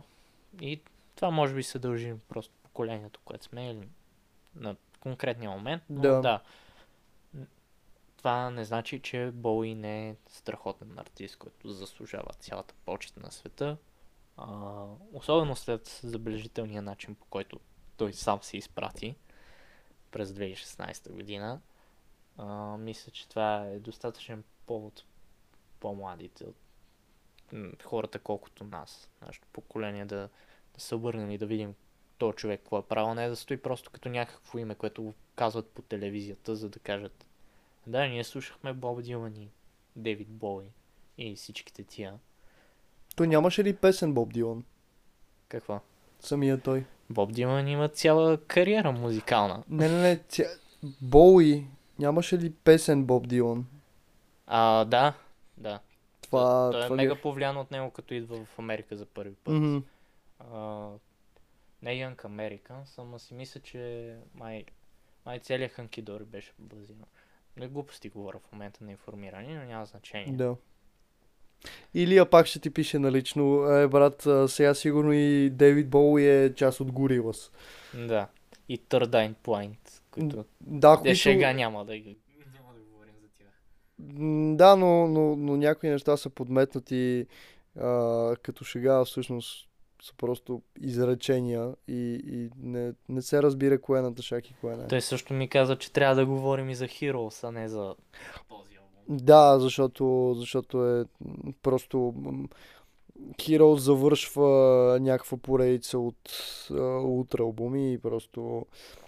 и това може би се дължи просто поколението, което сме или на конкретния момент. Но Да. да. Това не значи, че Боуи не е страхотен артист, който заслужава цялата почет на света. А, особено след забележителния начин, по който той сам се изпрати през 2016 година. А, мисля, че това е достатъчен повод по-младите от хората, колкото нас, нашето поколение, да, да се обърнем и да видим този човек какво е правил, не да стои просто като някакво име, което го казват по телевизията, за да кажат да, ние слушахме Боб Дилан и Дейвид Боуи и всичките тия. Той нямаше ли песен Боб Дилан? Какво? Самия той. Боб Дилан има цяла кариера музикална. Не, не, не. Ця... Боуи. Нямаше ли песен Боб Дилан? А, да, да. Това, той, той това е ли мега повлиян от него, като идва в Америка за първи път. Мгм. А, не Young American, ама си мисля, че май, май целият Ханкидори беше базиран. Не глупости говоря в момента на информиране, но няма значение. Да. Илия пак ще ти пише налично. Е, брат, а, сега сигурно и Дейвид Боуи е част от Горилас. Да. И Third Point, които... Да, които... шега няма да ги... Няма да говорим за тях. Да, но, но, но някои неща са подметнати а, като шега, а всъщност са просто изречения и, и не, не се разбира кое е натъшак и кое не. Той също ми каза, че трябва да говорим и за Heroes, а не за този албум. Да, защото, защото е просто м, Hero завършва някаква поредица от а, утра албуми и просто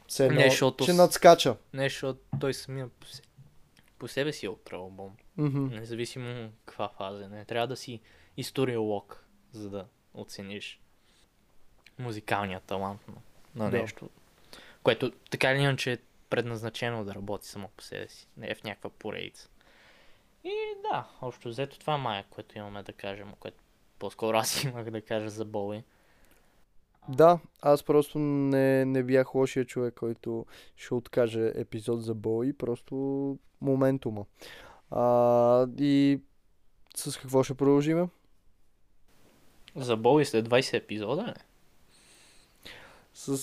все едно, Не, защото че надскача. Не, защото той самия по, се... по себе си е утра албум. Мгм. Независимо каква фаза. Не трябва да си историолог, за да оцениш музикалния талант на, на Да. нещо. Което така или иначе е предназначено да работи само по себе си. Не е в някаква поредица. И да, общо взето това е, което имаме да кажем, което по-скоро аз *laughs* имах да кажа за Боуи. Да, аз просто не, не бях лошия човек, който ще откаже епизод за бой, просто моментума. А, и с какво ще продължим? За Боуи след 20 епизода, не? С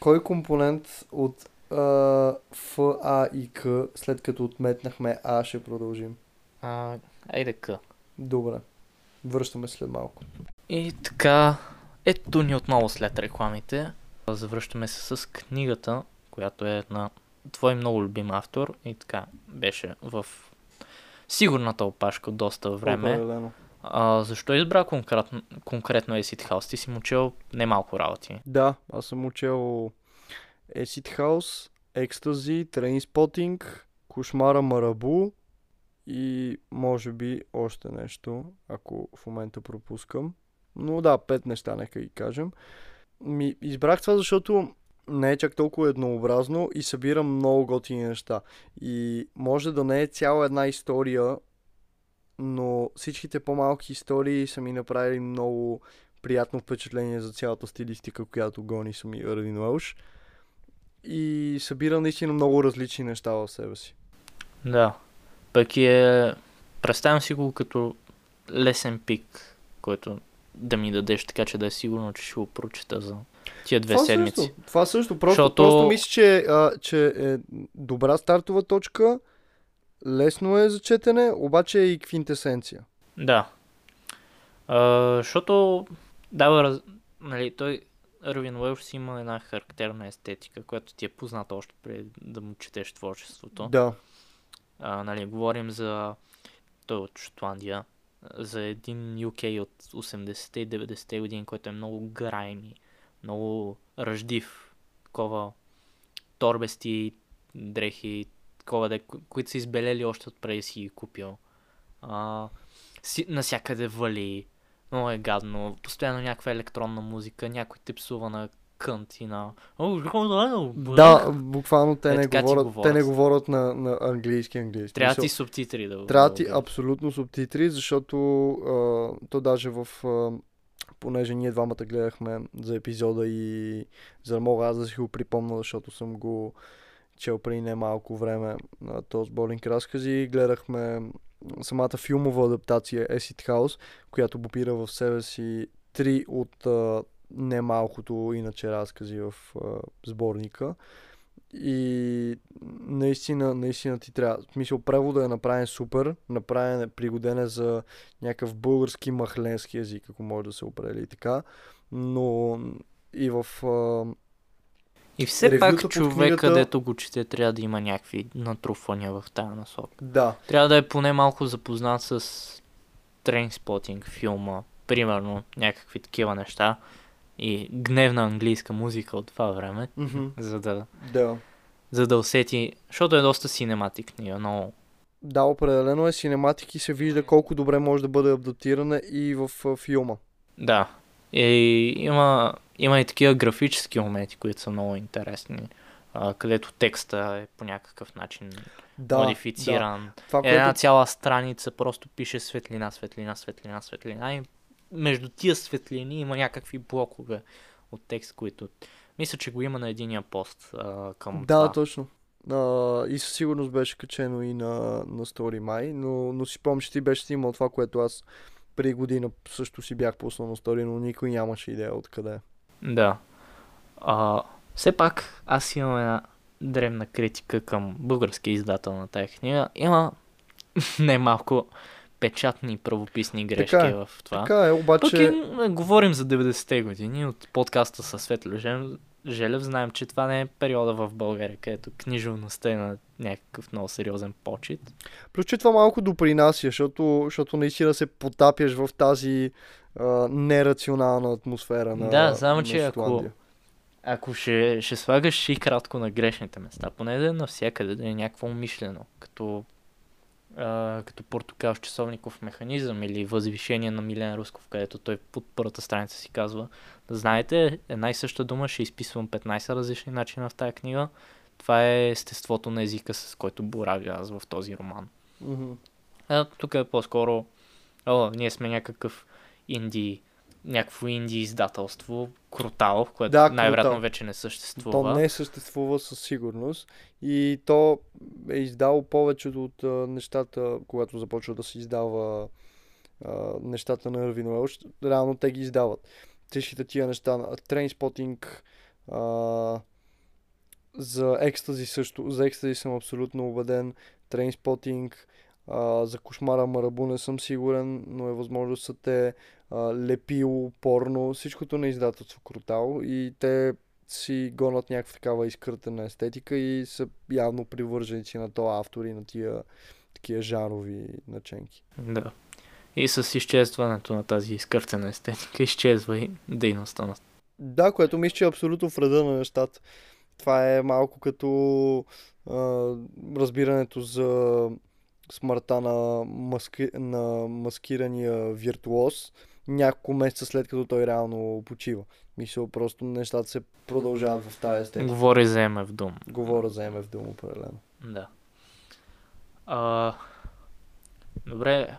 кой компонент от а, Ф, А и К, след като отметнахме А, ще продължим? А, айде къ. Добре. Връщаме след малко. И така, ето ни отново след рекламите. Завръщаме се с книгата, която е на твой много любим автор и така беше в сигурната опашка доста време. Определено. А, защо избра конкретно, конкретно Acid House? Ти си му чел немалко работи. Да, аз съм учел Acid House, Ecstasy, Trainspotting, Кошмара Марабу и може би още нещо, ако в момента пропускам. Но да, пет неща, нека ги кажем. Ми, избрах това, защото не е чак толкова еднообразно и събира много готини неща. И може да не е цяла една история, но всичките по-малки истории са ми направили много приятно впечатление за цялата стилистика, която гони сами Ирвин Уелш. И събира наистина много различни неща в себе си. Да. Пък е... Представям си го като лесен пик, който да ми дадеш, така че да е сигурно, че ще го прочета за тия две това седмици. Също, това също. Просто, Защото- просто мисля, че, а, че е добра стартова точка, лесно е за четене, обаче е и квинтесенция. Да. А, защото дава, раз... нали, той Арвин Уелш има една характерна естетика, която ти е позната още преди да му четеш творчеството. Да. А, нали, говорим за той от Шотландия, за един UK от 80-те и 90-те години, който е много грайми, много ръждив, такова торбести дрехи, такова, де, които са избелели още от преди си ги купил. А, си, насякъде вали, много е гадно, постоянно някаква електронна музика, някой те псува на кънт и на... Да, буквално те, Е, не говорят, говорят. те не говорят на, на английски английски. Трябва ти субтитри да Трябва да ти абсолютно субтитри, защото а, то даже в... А, понеже ние двамата гледахме за епизода и за да мога аз да си го припомня, защото съм го чел преди не малко време на този сборник разкази. Гледахме самата филмова адаптация Acid House, която попира в себе си три от а, немалкото иначе разкази в а, сборника. И наистина, наистина ти трябва. Смисъл, превода е направен супер, направен е пригоден е за някакъв български махленски език, ако може да се определи така. Но и в... А, И все пак човек, книгата- където го чете, трябва да има някакви натрупвания в тази насока. да, Трябва да е поне малко запознат с трейнспотинг филма, примерно някакви такива неща и гневна английска музика от това време, мгм, за да, да. за да усети, защото е доста синематик книга, но Да, определено е синематик и се вижда колко добре може да бъде адаптирана и в а, филма. да. И има, има и такива графически моменти, които са много интересни, а, където текста е по някакъв начин Да, модифициран. Да. Това, Една което... цяла страница просто пише светлина, светлина, светлина, светлина и между тия светлини има някакви блокове от текст, които мисля, че го има на единия пост а, към Да, това. точно. А, и със сигурност беше качено и на, на Story Mай, но, но си спомням, че ти беше имал това, което аз преди година също си бях пуснал на Story, но никой нямаше идея откъде. е. Да. А, все пак аз имам една древна критика към българския издател на тази книга. Има *laughs* немалко печатни и правописни грешки Така е, в това. Така е, обаче... Тук е, говорим за 90-те години от подкаста със Светло Жел- Желев. Знаем, че това не е периода в България, където книжевността е на някакъв много сериозен почет. Плюс, че това малко допринася, защото, защото наистина се потапяш в тази а, нерационална атмосфера на Да, само на че ако-. Ако ще, ще слагаш и кратко на грешните места, поне да е навсякъде, да е някакво умишлено, като, а, като портокал часовников механизъм или възвишение на Милен Русков, където той под първата страница си казва, да знаете, една и съща дума ще изписвам 15 различни начина в тази книга. Това е естеството на езика, с който боравя аз в този роман. Мгм. А, тук е по-скоро, о, ние сме някакъв инди, някакво инди издателство, Крутал, което Да, най-вероятно Крутал. вече не съществува. То не съществува със сигурност и то е издало повечето от а, нещата, когато започва да се издава а, нещата на Ирвин Уелш. Реално те ги издават. Всичките тия неща. Трейнспотинг, а, за екстази също. За екстази съм абсолютно убеден. Трейнспотинг, а, за кошмара Марабу не съм сигурен, но е възможно са те лепило, порно, всичкото на издателство Крутал и те си гонят някаква такава изкъртена естетика и са явно привърженици на този автор и на тия такива жанрови наченки. Да. И с изчезването на тази изкъртена естетика изчезва и дейността на... Да, което мисля, че е абсолютно в реда на нещата. Това е малко като а, разбирането за смъртта на, маски... на маскирания виртуоз няколко месеца след като той реално почива. Мисля, просто нещата се продължават в тази естетика. Говори за в дум. Говоря за МФ Дум определено. Да. А, добре.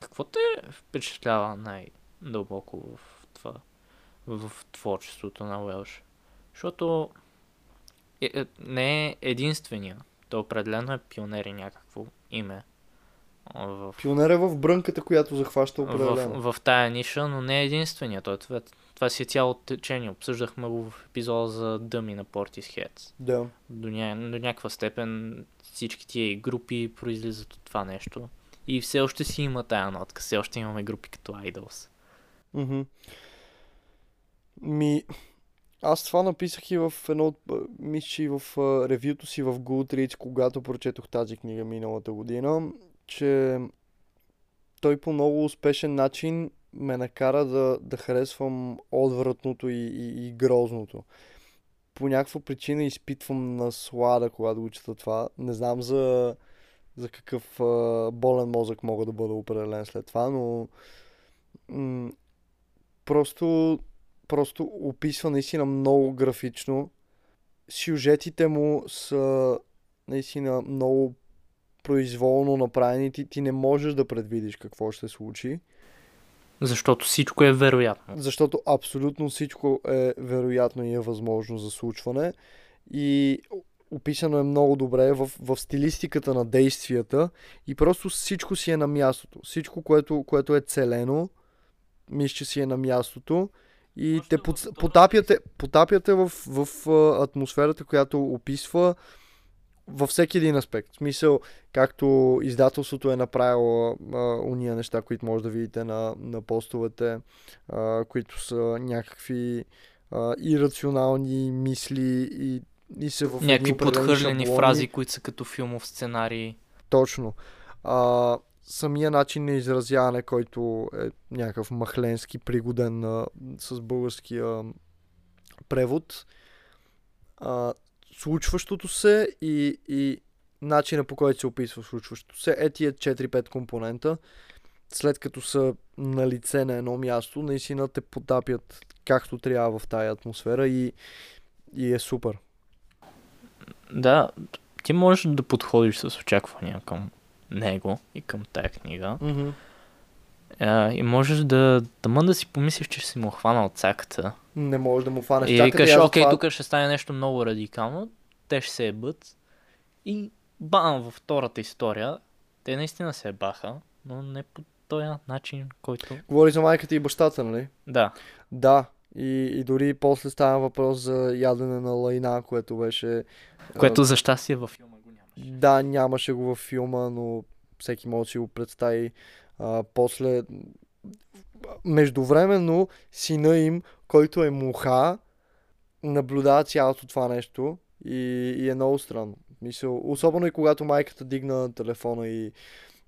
Какво те впечатлява най-дълбоко в това, в творчеството на Уелш? Защото е, е, не е единствения. Той определено е пионер и някакво име. В, Пионер е в брънката, която захваща определено. в, в тая ниша, но не е единствения. Той, това, това си е цяло течение. Обсъждахме го в епизода за дъми на Portishead Да. до, ня... до някаква степен всички тия групи произлизат от това нещо. И все още си има тая нотка, все още имаме групи като Idols. Мгм. Ми, аз това написах и в едно от, мисля, и в ревюто си в Goodreads, когато прочетох тази книга миналата година, че той по много успешен начин ме накара да, да харесвам отвратното и, и, и грозното. По някаква причина изпитвам наслада, когато го това. Не знам за, за какъв а, болен мозък мога да бъда определен след това, но м- просто, просто описва наистина много графично. Сюжетите му са наистина много произволно направени. Ти, ти не можеш да предвидиш какво ще се случи. Защото всичко е вероятно. Защото абсолютно всичко е вероятно и е възможно за случване. И описано е много добре в, в стилистиката на действията и просто всичко си е на мястото. Всичко, което, което е целено, мисля, че си е на мястото и те под, потапяте, потапяте в, в атмосферата, която описва във всеки един аспект. В смисъл, както издателството е направило а, уния неща, които може да видите на, на постовете, а, които са някакви а, ирационални мисли и, и се в Някакви подхвърлени фрази, които са като филмов сценарий. Точно. А, самия начин на изразяване, който е някакъв махленски, пригоден а, с българския превод. А, случващото се и, и начина по който се описва случващото се. Е тия 4-5 компонента, след като са на лице на едно място, наистина те потапят както трябва в тая атмосфера и, и е супер. Да, ти можеш да подходиш с очаквания към него и към тая книга. Mm-hmm. А, и можеш да, да да си помислиш, че си му хванал цаката. Не можеш да му фанеш И цаката. викаш, аз окей, затова- тук ще стане нещо много радикално, те ще се ебат. И бам, във втората история, те наистина се ебаха, но не по този начин, който... Говори за майката и бащата, нали? Да, Да. И, и дори после става въпрос за ядене на лайна, което беше... което за щастие във филма го нямаше. Да, нямаше го във филма, но всеки може да си го представи. А, после, междувременно, сина им, който е муха, наблюдава цялото това нещо и, и е много странно. Мисъл, особено и когато майката дигна телефона и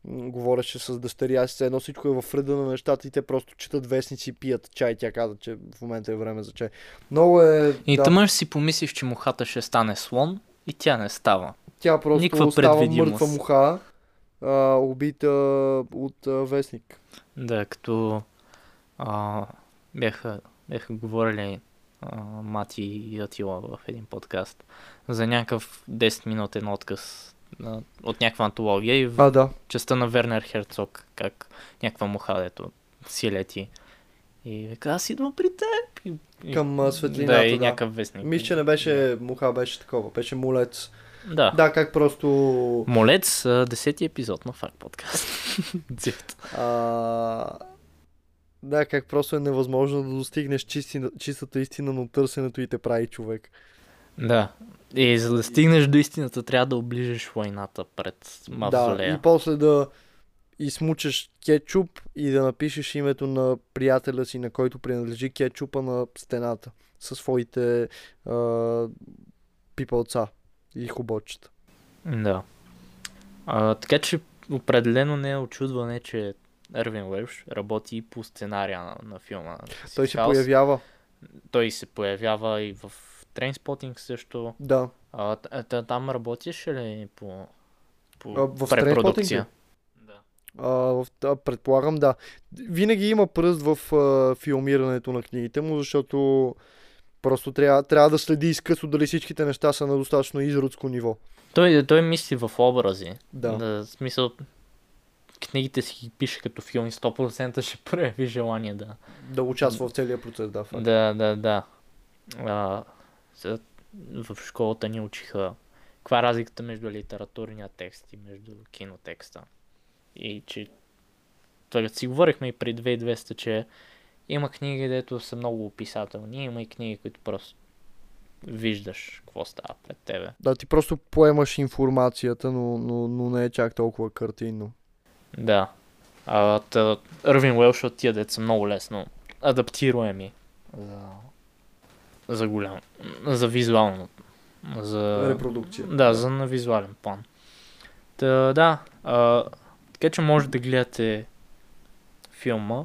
м, говореше с дъщеря си, едно всичко е в реда на нещата и те просто четат вестници и пият чай. Тя каза, че в момента е време за чай. Много е... И да, тъмъж си помислиш, че мухата ще стане слон и тя не става. Тя просто никаква остава мъртва муха, а, убита от а, вестник. Да, като а, бяха, бяха говорили а, Мати и Атила в един подкаст за някакъв 10-минутен отказ а, от някаква антология и в А, да. частта на Вернер Херцог, как някаква муха, дето си лети. И вика, аз идвам при теб. И, Към светлината, Да, и да. някакъв вестник. Мисля, че не беше муха, беше такова. Беше мулец. Да. Да, как просто... Молец, десети епизод на Факт подкаст. *laughs* А... Да, как просто е невъзможно да достигнеш чисти, чистата истина, но търсенето и те прави човек. да. И за да стигнеш до истината, трябва да оближеш войната пред Да, мавзолея. и после да измучаш кетчуп и да напишеш името на приятеля си, на който принадлежи кетчупа на стената със своите а, пипалца и хубочета. Да. А, така че определено не е очудване, че Ервин Уелш работи и по сценария на, на филма. Той се появява. Той се появява и в Трейнспотинг също. Да. А, т- там работиш ли по, по А, в препродукция? Да. А, в, предполагам, да. Винаги има пръст в а, филмирането на книгите му, защото просто трябва, трябва да следи изкъсно дали всичките неща са на достатъчно изродско ниво. Той, той мисли в образи. Да. да. в смисъл, книгите си ги пише като филм и 100% ще прояви желание да, Да участва в целия процес, да. факт. Да, да, да. А, в школата ни учиха каква е разликата между литературния текст и между кинотекста. И че това си говорихме и при 2200, че има книги, дето са много описателни, има и книги, които просто виждаш какво става пред тебе. Да, ти просто поемаш информацията, но, но, но не е чак толкова картинно. Да. А, та, Ирвин Уелш от тия деца много лесно адаптируеми за, за голям, за визуално. За... Репродукция. Да, за на визуален план. Та, да, а, така че може да гледате филма.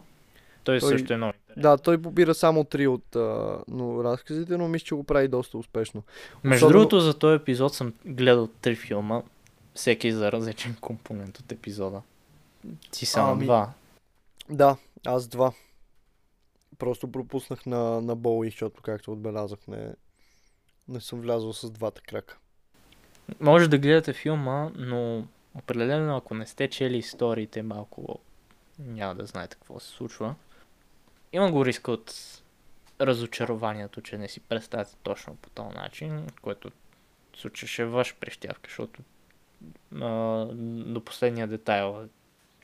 Той, Той- също е много интересен. Да, той побира само три от а, но разказите, но мисля, че го прави доста успешно. Между особено- другото, за този епизод съм гледал три филма, всеки за различен компонент от епизода. Ти само Ами, два. Да, аз два. Просто пропуснах на, на Боуи, защото както отбелязах, не, не съм влязъл с двата крака. Може да гледате филма, но определено ако не сте чели историите, малко няма да знаете какво се случва. Има го риска от разочарованието, че не си представяте точно по този начин, което в случай ще е ваш прищявка, защото а, до последния детайл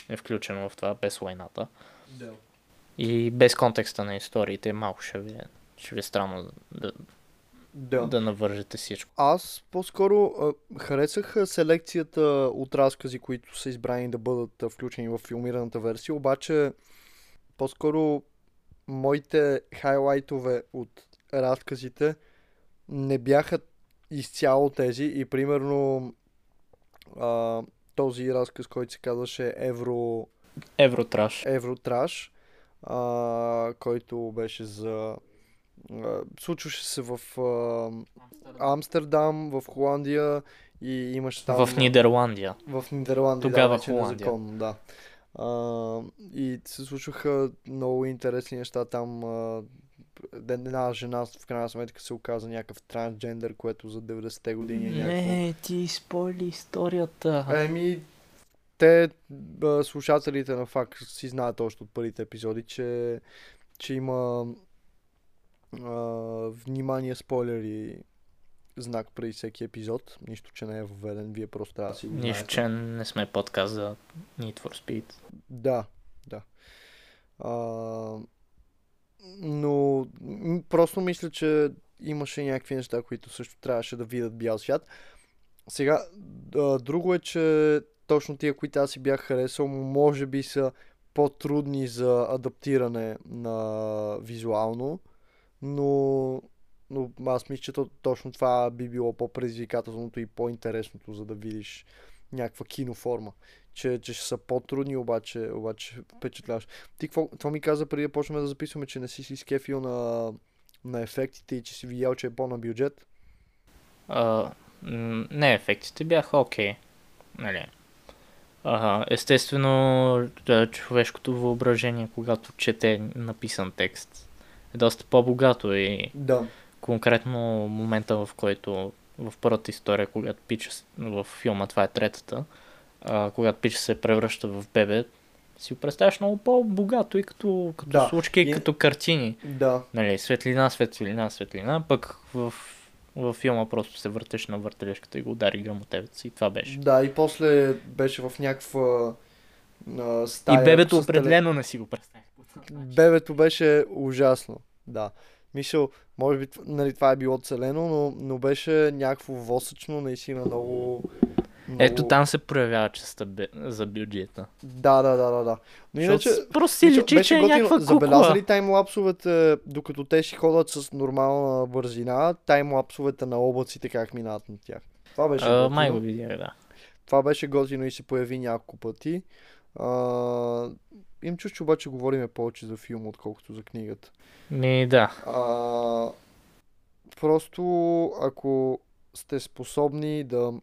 е включено в това без войната. Да. И без контекста на историите малко ще ви, е- ще ви е странно да, Да. да навържете всичко. Аз по-скоро а, харесах селекцията от разкази, които са избрани да бъдат включени в филмираната версия, обаче по-скоро моите хайлайтове от разказите не бяха изцяло тези и примерно а, този разказ, който се казваше Евро, Евротраш. Евротраш, а, който беше за... А, случваше се в а, Амстердам, в Холандия и имаше там... В Нидерландия. В Нидерландия, Тогава да, вече Холандия. незаконно, да. А, и се случваха много интересни неща там. А, една жена в крайна сметка се оказа някакъв трансджендър, което за 90-те години е някакво... Не, ти спойли историята. Еми, те, слушателите на факт си знаят още от първите епизоди, че, че има а, внимание спойлери знак преди всеки епизод. Нищо, че не е въведен, вие просто трябва да си го Нищо, че не сме подкаст за Need for Speed. Да, да. А, но просто мисля, че имаше някакви неща, които също трябваше да видят бял свят. Сега, друго е, че точно тия, които аз си бях харесал, може би са по-трудни за адаптиране на визуално, но, но аз мисля, че то, точно това би било по-предизвикателното и по-интересното, за да видиш някаква киноформа. Че, че ще са по-трудни, обаче, обаче впечатляваш. Ти какво, какво ми каза преди да почнем да записваме, че не си си скефил на, на ефектите и че си видял, че е по-на бюджет? А, не, ефектите бяха окей. Нали. А, естествено, човешкото въображение, когато чете написан текст, е доста по-богато и Да. Конкретно момента, в който в първата история, когато Пич в филма, това е третата, а, когато Пич се превръща в бебе, си го представяш много по-богато и като, като Да. случки, и като картини. Да. Нали, светлина, светлина, светлина, пък в, в филма просто се въртеш на въртележката и го удари грамотевец и това беше. Да, и после беше в някаква а, стая. и бебето с теле- определено не си го представя. Бебето беше ужасно. Да. Мисъл, може би нали, това е било целено, но, но беше някакво восъчно, наистина много... много... Ето там се проявява частта бе- за бюджета. Да, да, да, да, да. Но иначе... Просто си личи, че е някаква кукла. ли таймлапсовете, докато те си ходят с нормална бързина, таймлапсовете на облаците как минават на тях? Това беше А, готино. май го видях, да. Това беше готино и се появи няколко пъти. А, им чуш, че обаче говориме повече за филма, отколкото за книгата. Ми да. А, просто ако сте способни да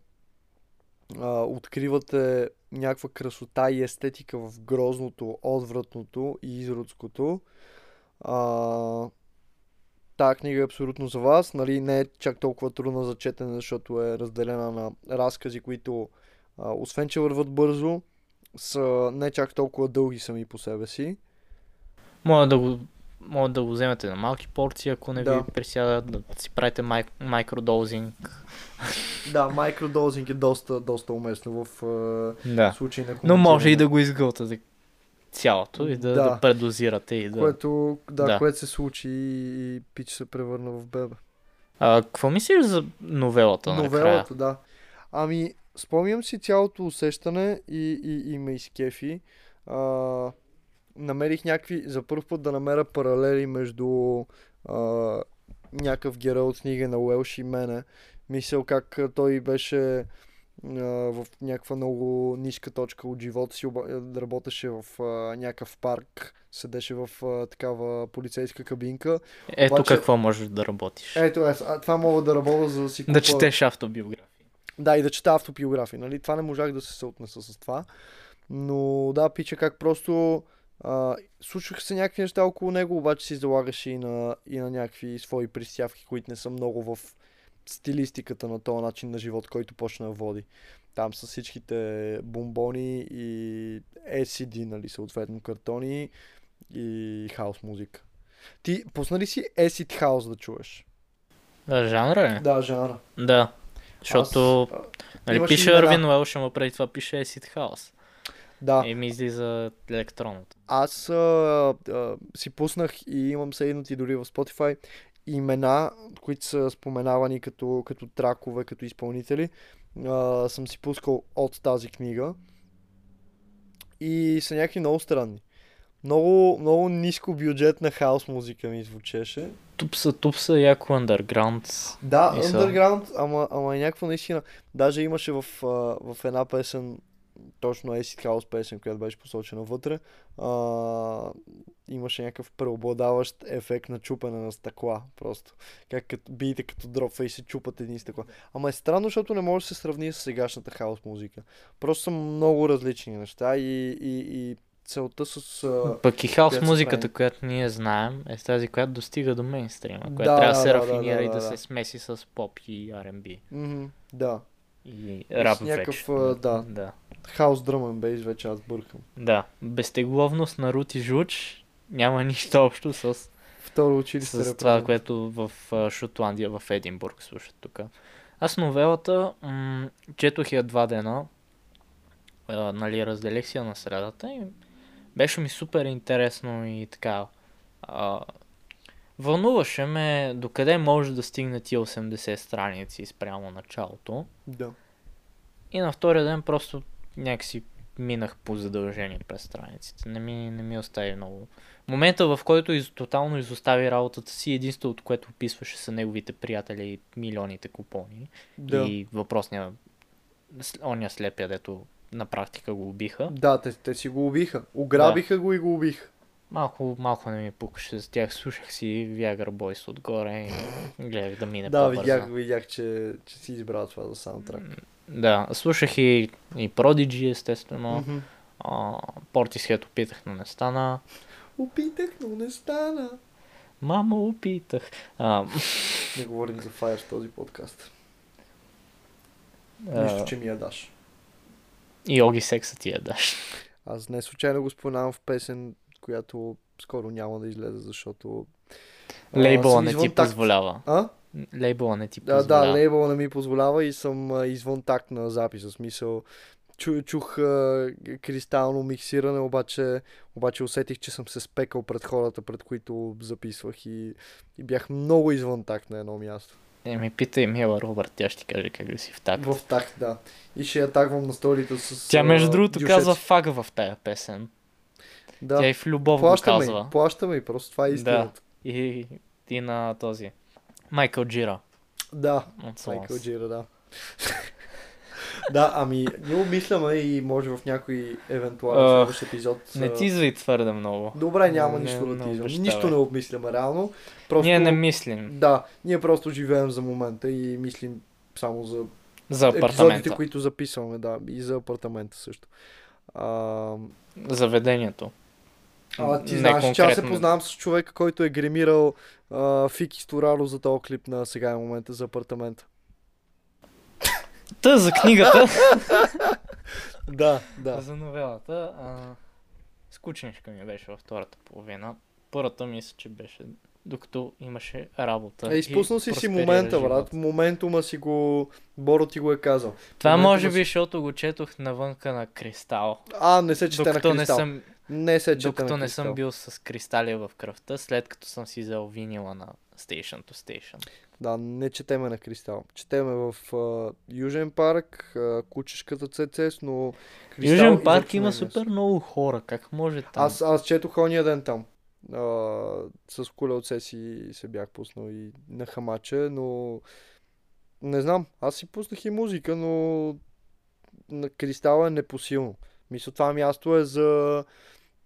а, откривате някаква красота и естетика в грозното, отвратното и изродското, а, тази книга е абсолютно за вас. Нали, не е чак толкова трудна за четене, защото е разделена на разкази, които а, освен, че върват бързо, са не чак толкова дълги сами по себе си. Може да го, може да го вземете на малки порции, ако не Да. ви присяда, да си правите май, майкродозинг. Да, микродозинг е доста, доста уместно в а, Да. случай на Но може и да го изгълтате цялото и да, Да. да. предозирате и да... Което, да, Да. което се случи и, и Пич се превърна в бебе. А, какво мислиш за новелата накрая? Новелата, да. Ами, спомням си цялото усещане и, и, и ме изкефи. А, намерих някакви, за първ път да намеря паралели между а, някакъв герой от книга на Уелш и мене. Мисъл как той беше а, в някаква много ниска точка от живота си, работеше в а, някакъв парк, седеше в а, такава полицейска кабинка. Ето Обаче- какво можеш да работиш. Ето, аз, това мога да работя за да си да купа- четеш автобиографии. Да, и да чета автобиографии, нали? Това не можах да се съотнеса с това. Но да, пича как просто а, случваха се някакви неща около него, обаче си залагаше и на, и на някакви свои пристявки, които не са много в стилистиката на този начин на живот, който почна да води. Там с всичките бомбони и LCD, нали, съответно картони и хаос музика. Ти пусна ли си Acid House да чуеш? Да, жанра е? Да, жанра. Да. Защото, Аз, нали, пише имена. Арвин Уелш, ама преди това пише Acid House. да. И ми излиза електронното. Аз а, а, си пуснах и имам сейднати дори в Spotify имена, които са споменавани като, като тракове, като изпълнители. А, съм си пускал от тази книга. И са някакви много странни. Много, много ниско бюджетна хаос музика ми звучеше. Тупса, тупса, яко underground. Да, И са- underground, ама, ама някаква наистина. Даже имаше в, в една песен, точно Acid House песен, която беше посочена вътре, а, имаше някакъв преобладаващ ефект на чупене на стъкла. Просто. Как като биете като дропва и се чупат едни стъкла. Ама е странно, защото не може да се сравни с сегашната хаос музика. Просто са много различни неща и, и, и целта с... А... Пък и хаос музиката, прави. която ние знаем, е тази, която достига до мейнстрима, която Да, трябва да се да, да, рафинира да, и да, да, да. се смеси с поп и R&B. Мгм, да. И с рап някакъв, вече. да. да. Хаос дръмен бейс вече аз бъркам. Да. Безтегловност на Рут и Жуч няма нищо общо с, Второ училище с това, което в Шотландия, в Единбург слушат тук. Аз новелата м- четох я два дена, а, нали, разделих си я на средата и беше ми супер интересно и така. А, вълнуваше ме докъде може да стигне тия 80 страници спрямо началото. Да. И на втория ден просто някакси минах по задължение през страниците. Не ми, не ми остави много. Момента, в който из, тотално изостави работата си, единственото, което описваше са неговите приятели и милионите купони. Да. И въпросния, оня слепия, дето на практика го убиха. Да, те, те си го убиха. Ограбиха го и го убиха. Малко, малко не ми пукаше за тях. Слушах си Viagra Boys отгоре и *laughs* гледах да мине да, видях, видях че, че си избрал това за саундтрак. Да, слушах и, и Prodigy, естествено. Мгм. А, Portishead опитах, но не стана. Опитах, но не стана. Мамо, опитах. А, Не говорим за Fire в този подкаст. а, Нищо, че ми я даш. И Оги секса ти я даш. Аз не случайно го споменавам в песен, която скоро няма да излезе, защото... Лейбъла не ти такт. позволява. А? Лейбъла не ти Да, позволява. да, лейбъл не ми позволява и съм а, извън такт на записа. Смисъл, чу, чух а, кристално миксиране, обаче, обаче усетих, че съм се спекал пред хората, пред които записвах и, и бях много извън такт на едно място. Е, ми питай Мила Робърт, тя ще каже как да си в такт. В такт, да. И ще я тагвам на сторито с Тя между другото дюшеци. казва фак в тая песен. Да. Тя и в любов го Плащаме, казва. й, плащаме и просто това е истината. И, и на този. Майкъл Джира. Да, Майкъл. Джира, да. Да, ами, ние обмисляме и може в някой евентуален следващ епизод. Не а, тизвай твърде много. Добре, няма Не, нищо не да ти обещавай. Нищо не обмисляме реално. Просто... Ние не мислим Да, ние просто живеем за момента и мислим само за за епизодите, които записваме, да, и за апартамента също. А, Заведението. а ти Не знаеш, че аз се конкретно. познавам с човека, който е гримирал а, Фики Стораро за този клип на сега е момента за апартамента. Та за книгата. *laughs* Да, да. За новелата. А... Скучничка ми беше във втората половина. Първата мисля, че беше докато имаше работа. Е, и изпуснал си си момента, брат. Моментума си го... Боро ти го е казал. Това момента може би, си- защото го четох навънка на кристал. А, не се чете на Докато не кристал. съм, Не се чете докато на не съм бил с кристали в кръвта, след като съм си взел винила на Station to Station. Да, не четеме на кристал. Четеме в а, Южен парк, а, кучешката ЦЦС, но кристал Южен парк изобщо има е супер много хора. Как може там? Аз, аз четох ония ден там. А, с колелце си се бях пуснал и на хамаче, но не знам, аз си пуснах и музика, но на кристала е непосилно. Мисля, това място е за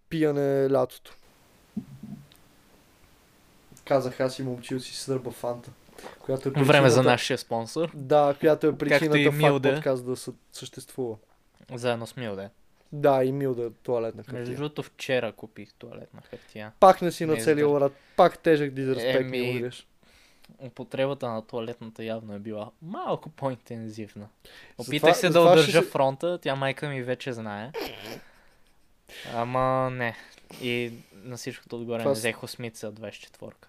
пияне лятото. Казах аз и момчил си сърба фанта. Която е Време за причината- нашия спонсор. Да, която е причината факт подкаст да съ- съществува. Заедно с Милде. Да, и Милда туалетна Между хартия. другото, вчера купих туалетна хартия. Пак не си Не нацелил издържа. рад. Пак тежък дизреспект ми Еми, удряш. Употребата на туалетната явно е била малко по-интензивна. Опитах се да удържа се- фронта, тя майка ми вече знае. Ама не. И на всичкото отгоре Това не взех осмица 24-ка.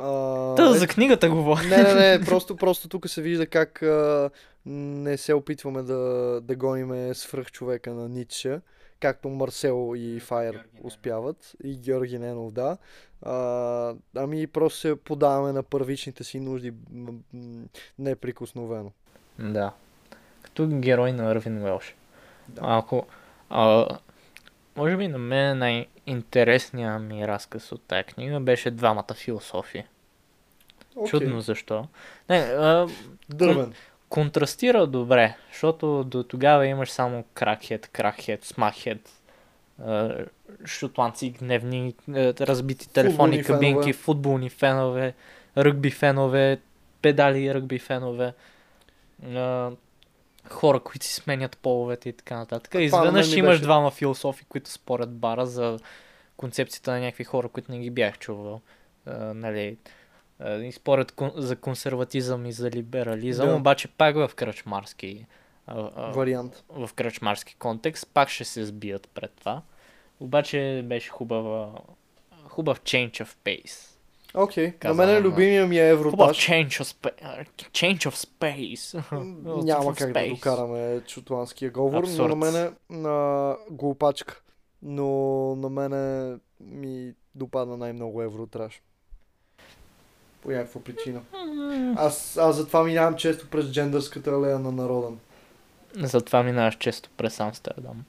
А, Та е, за книгата говоря. Не, не, не, просто, просто тук се вижда как а, не се опитваме да, да гониме свръхчовека на Ницше, както Марсел и Файер Георги Ненов. успяват, и Георги Ненов, да. А, ами просто се подаваме на първичните си нужди неприкосновено. Да. Като герой на Арвин Уелш. Да. Ако... А, може би на мен най-интересният ми разказ от тази книга беше двамата философи. Окей. Чудно защо. Не, а, Дървен. контрастира добре, защото до тогава имаш само кракхед, кракхед, смахед, а, шотландци гневни, разбити телефонни Футболни кабинки, фенове. футболни фенове, ръгби фенове, педали ръгби фенове, хора, които си сменят половете и така нататък. На Изведнъж имаш беше- двама философи, които спорят бара за концепцията на някакви хора, които не ги бях чувал. А, нали, а, и според кон- за консерватизъм и за либерализъм, Да. обаче пак в кръчмарски, а, а, Вариант. в кръчмарски контекст, пак ще се сбият пред това. Обаче беше хубава, хубав change of pace. Окей. На Казвам, мен любимия ми е Хубав Евротаж. change of, spa- change of space. *laughs* Няма как да space. докараме шотландския говор, но Абсурд. на мене на глупачка. Но на мене ми допадна най-много Евротраш. По някаква причина. Аз, аз затова минавам често през джендърската алея на Народен. Затова минаваш често през Амстердам.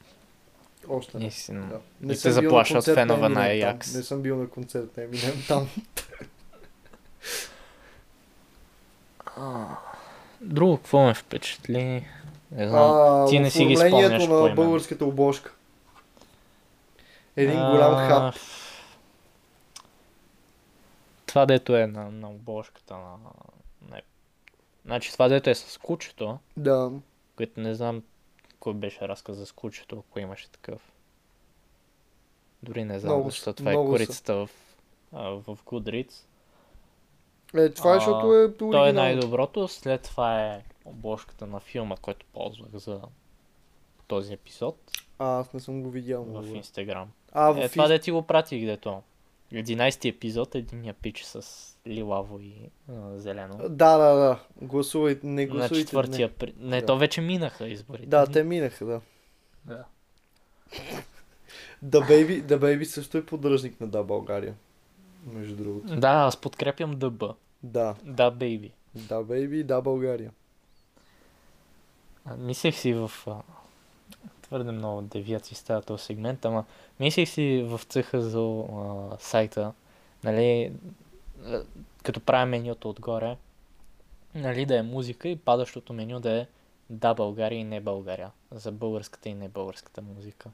Още не. Наистина. Да. И съм бил на заплашват концерт фенове на. Аякс. Не съм бил на концерт на Eminem там. Друго, какво ме впечатли? Не знам. А, ти не си ги спомняш на има. българската обложка. Един А, голям хап. Това дето е на, на обложката на... на... Значи това дето е с кучето, Да. което не знам кой беше разказ за с кучето, ако имаше такъв. Дори не знам, Много защото това е много са. корицата в, а, в Goodreads. Е, това е, защото е То е най-доброто, след това е обложката на филма, който ползвах за този епизод А, аз не съм го видял. в добре. Инстаграм. А, в Е, това да ти го пратих, дето. 11 епизод, единия пич с лилаво и а, зелено. Да, да, да. Гласувайте, не На гласувайте. четвъртия... При... Не, Да. то вече минаха изборите. Не. Да, те минаха, да. Да. Да Baby, да Baby също е поддръжник на Да България. Между другото. Да, аз подкрепям ДБ. Да. Да, бейби. Да Baby, Да България. А, Мислех си в... Твърде много девиации става този сегмент, ама мислех си в цеха за а, сайта, нали, а, като правя менюто отгоре, нали, да е музика и падащото меню да е да България и не България. За българската и не българската музика.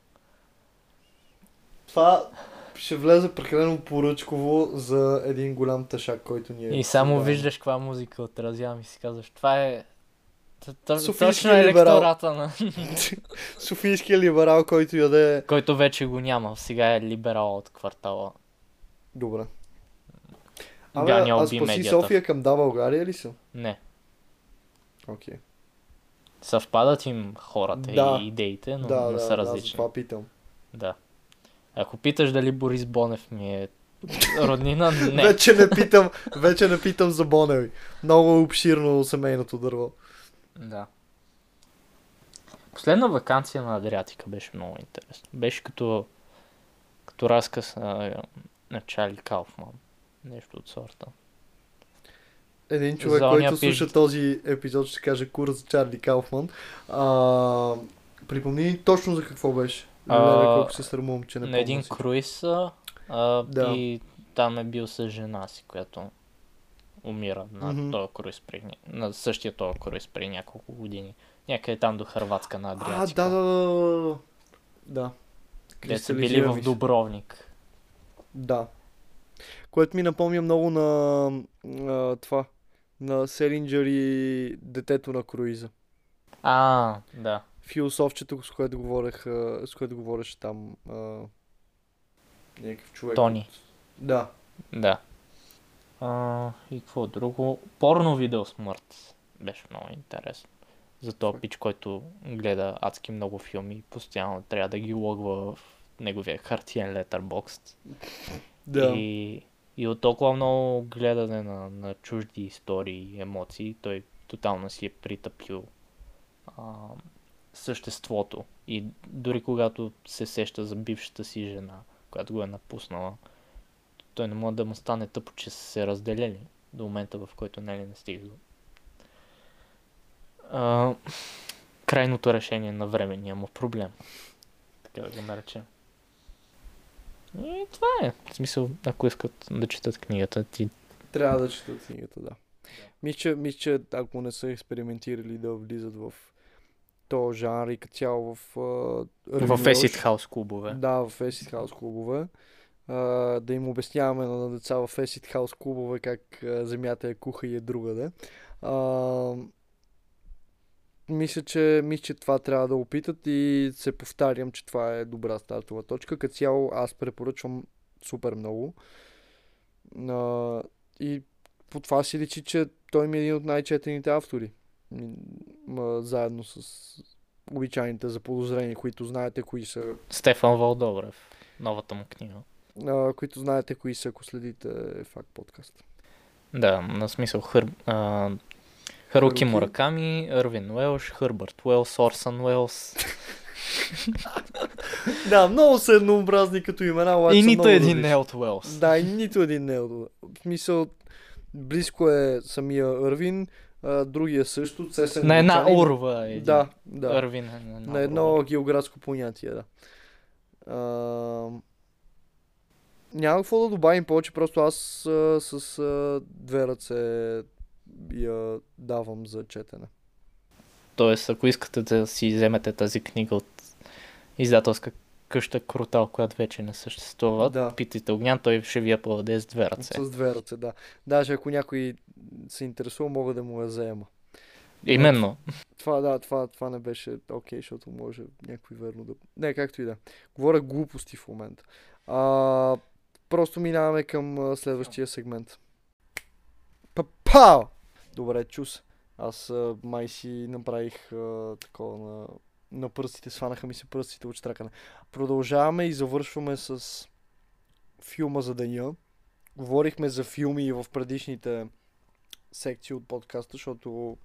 Това ще влезе прекалено поръчково за един голям тъшак, който ни е. И само виждаш каква музика отразявам и си казваш, това е точно е либерал. електората на... *laughs* Софийския либерал, който яде... който вече го няма. Сега е либерал от квартала. Добре. Ганя а уби спаси. София към Да България ли са? Не. Окей. Съвпадат им хората Да. и идеите, но, Да, да, са да, различни. това питам. Да. Ако питаш дали Борис Бонев ми е роднина, *laughs* не. Вече не питам, вече не питам за Боневи. Много обширно семейното дърво. Да. Последна вакансия на Адриатика беше много интересно. Беше като, като разказ на, на Чарли Кауфман. Нещо от сорта. Един човек, За който слуша пиж- този епизод, ще каже курс за Чарли Кауфман. А, припомни ни точно за какво беше. А, Леле, колко се срамувам, че не на един всичко. круиз А, Да. И там е бил с жена си, която умира на Мгм. този круиз при, на същия този круиз при няколко години. Някъде там до Хрватска на А, Адриатика. да, да, да, да, да. Къде са били в. Дубровник. Да. Което ми напомня много на а, това. На Селинджер и детето на круиза. А, да. Философчето, с което говорех, а, с което говореше там а, някакъв човек. Тони. Да. Да. А, и какво друго? Порно видео смърт. Беше много интересно. За този пич, който гледа адски много филми постоянно трябва да ги логва в неговия хартиен летърбокс. Да. И, и от толкова много гледане на, на чужди истории и емоции, той тотално си е притъпил а, съществото. И дори когато се сеща за бившата си жена, която го е напуснала, той не може да му стане тъпо, че са се разделили до момента, в който Нели не стига до а, крайното решение на временния му проблем. Така да го наречем. И това е. В смисъл, ако искат да четат книгата, ти Трябва да четат книгата, да. Мисля, мисля, че ако не са експериментирали да влизат в то жанр и като цяло в... А, в Acid House клубове. Да, в Acid House клубове. Да им обясняваме на деца в Acid House клубове как а, земята е куха и е другаде. А, мисля, че, мисля, че това трябва да опитат и се повтарям, че това е добра стартова точка. Като цяло аз препоръчвам супер много. А, и по това си личи, че той ми е един от най-четените автори. М, заедно с обичайните заподозрени, които знаете кои са Стефан Валдобрев. Новата му книга. А, които знаете кои са, ако следите факт подкаст. Да, на смисъл Хър... а, Харуки Харуки. Мураками,Ървин Уелш, Хърбърт Уелс, Орсън Уелс. *laughs* Да, много са еднообразни като имена, обаче и нито един не е от Уелс. Да, и нито един не е от... В смисъл, близко е самияЪрвин, а, другия също, са На една урва е един. Да, да.Ървин е на една На едно урва. географско понятие, да. А, няма какво да добавим повече, просто аз а, с а, две ръце я давам за четене. Тоест, ако искате да си вземете тази книга от издателска къща Крутал, която вече не съществува, Да. питайте Огнян, той ще ви я подаде с две ръце. С две ръце, да. Даже ако някой се интересува, мога да му я заема. Именно. Това, да, това, това не беше окей, защото може някой верно да... Не, както и да. Говоря глупости в момента. А, просто минаваме към следващия сегмент. Папао! Добре, чус. Аз май си направих а, такова на, на пръстите, сванаха ми се пръстите от штракане. Продължаваме и завършваме с филма за деня. Говорихме за филми в предишните секции от подкаста, защото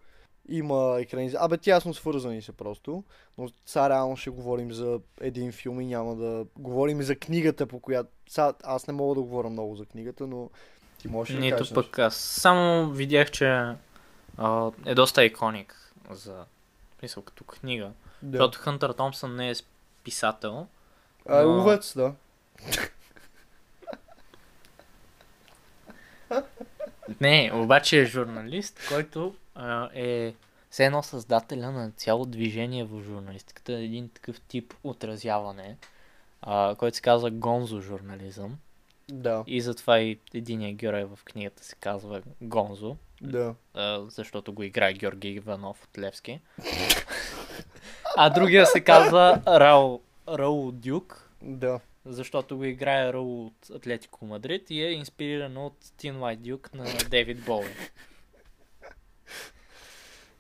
има екранизация. Абе, тясно свързани са просто. Но сега реално ще говорим за един филм и няма да говорим за книгата, по която... Сега, аз не мога да говоря много за книгата, но ти можеш да Нито кажеш пък аз. Само видях, че а, е доста иконик за мисъл като книга. Да. Защото Хънтър Томпсън не е писател. А, е но- ловец, да. *laughs* Не, обаче е журналист, който а, е все едно създателя на цяло движение в журналистиката. Един такъв тип отразяване, а, който се казва гонзо журнализъм. Да, И затова и единият герой в книгата се казва Гонзо, да. а, защото го играе Георги Иванов от Левски. А другия се казва Раул, Раул Дюк, Да. защото го играе Раул от Атлетико Мадрид и е инспириран от Тин White Дюк на Дейвид Боуи.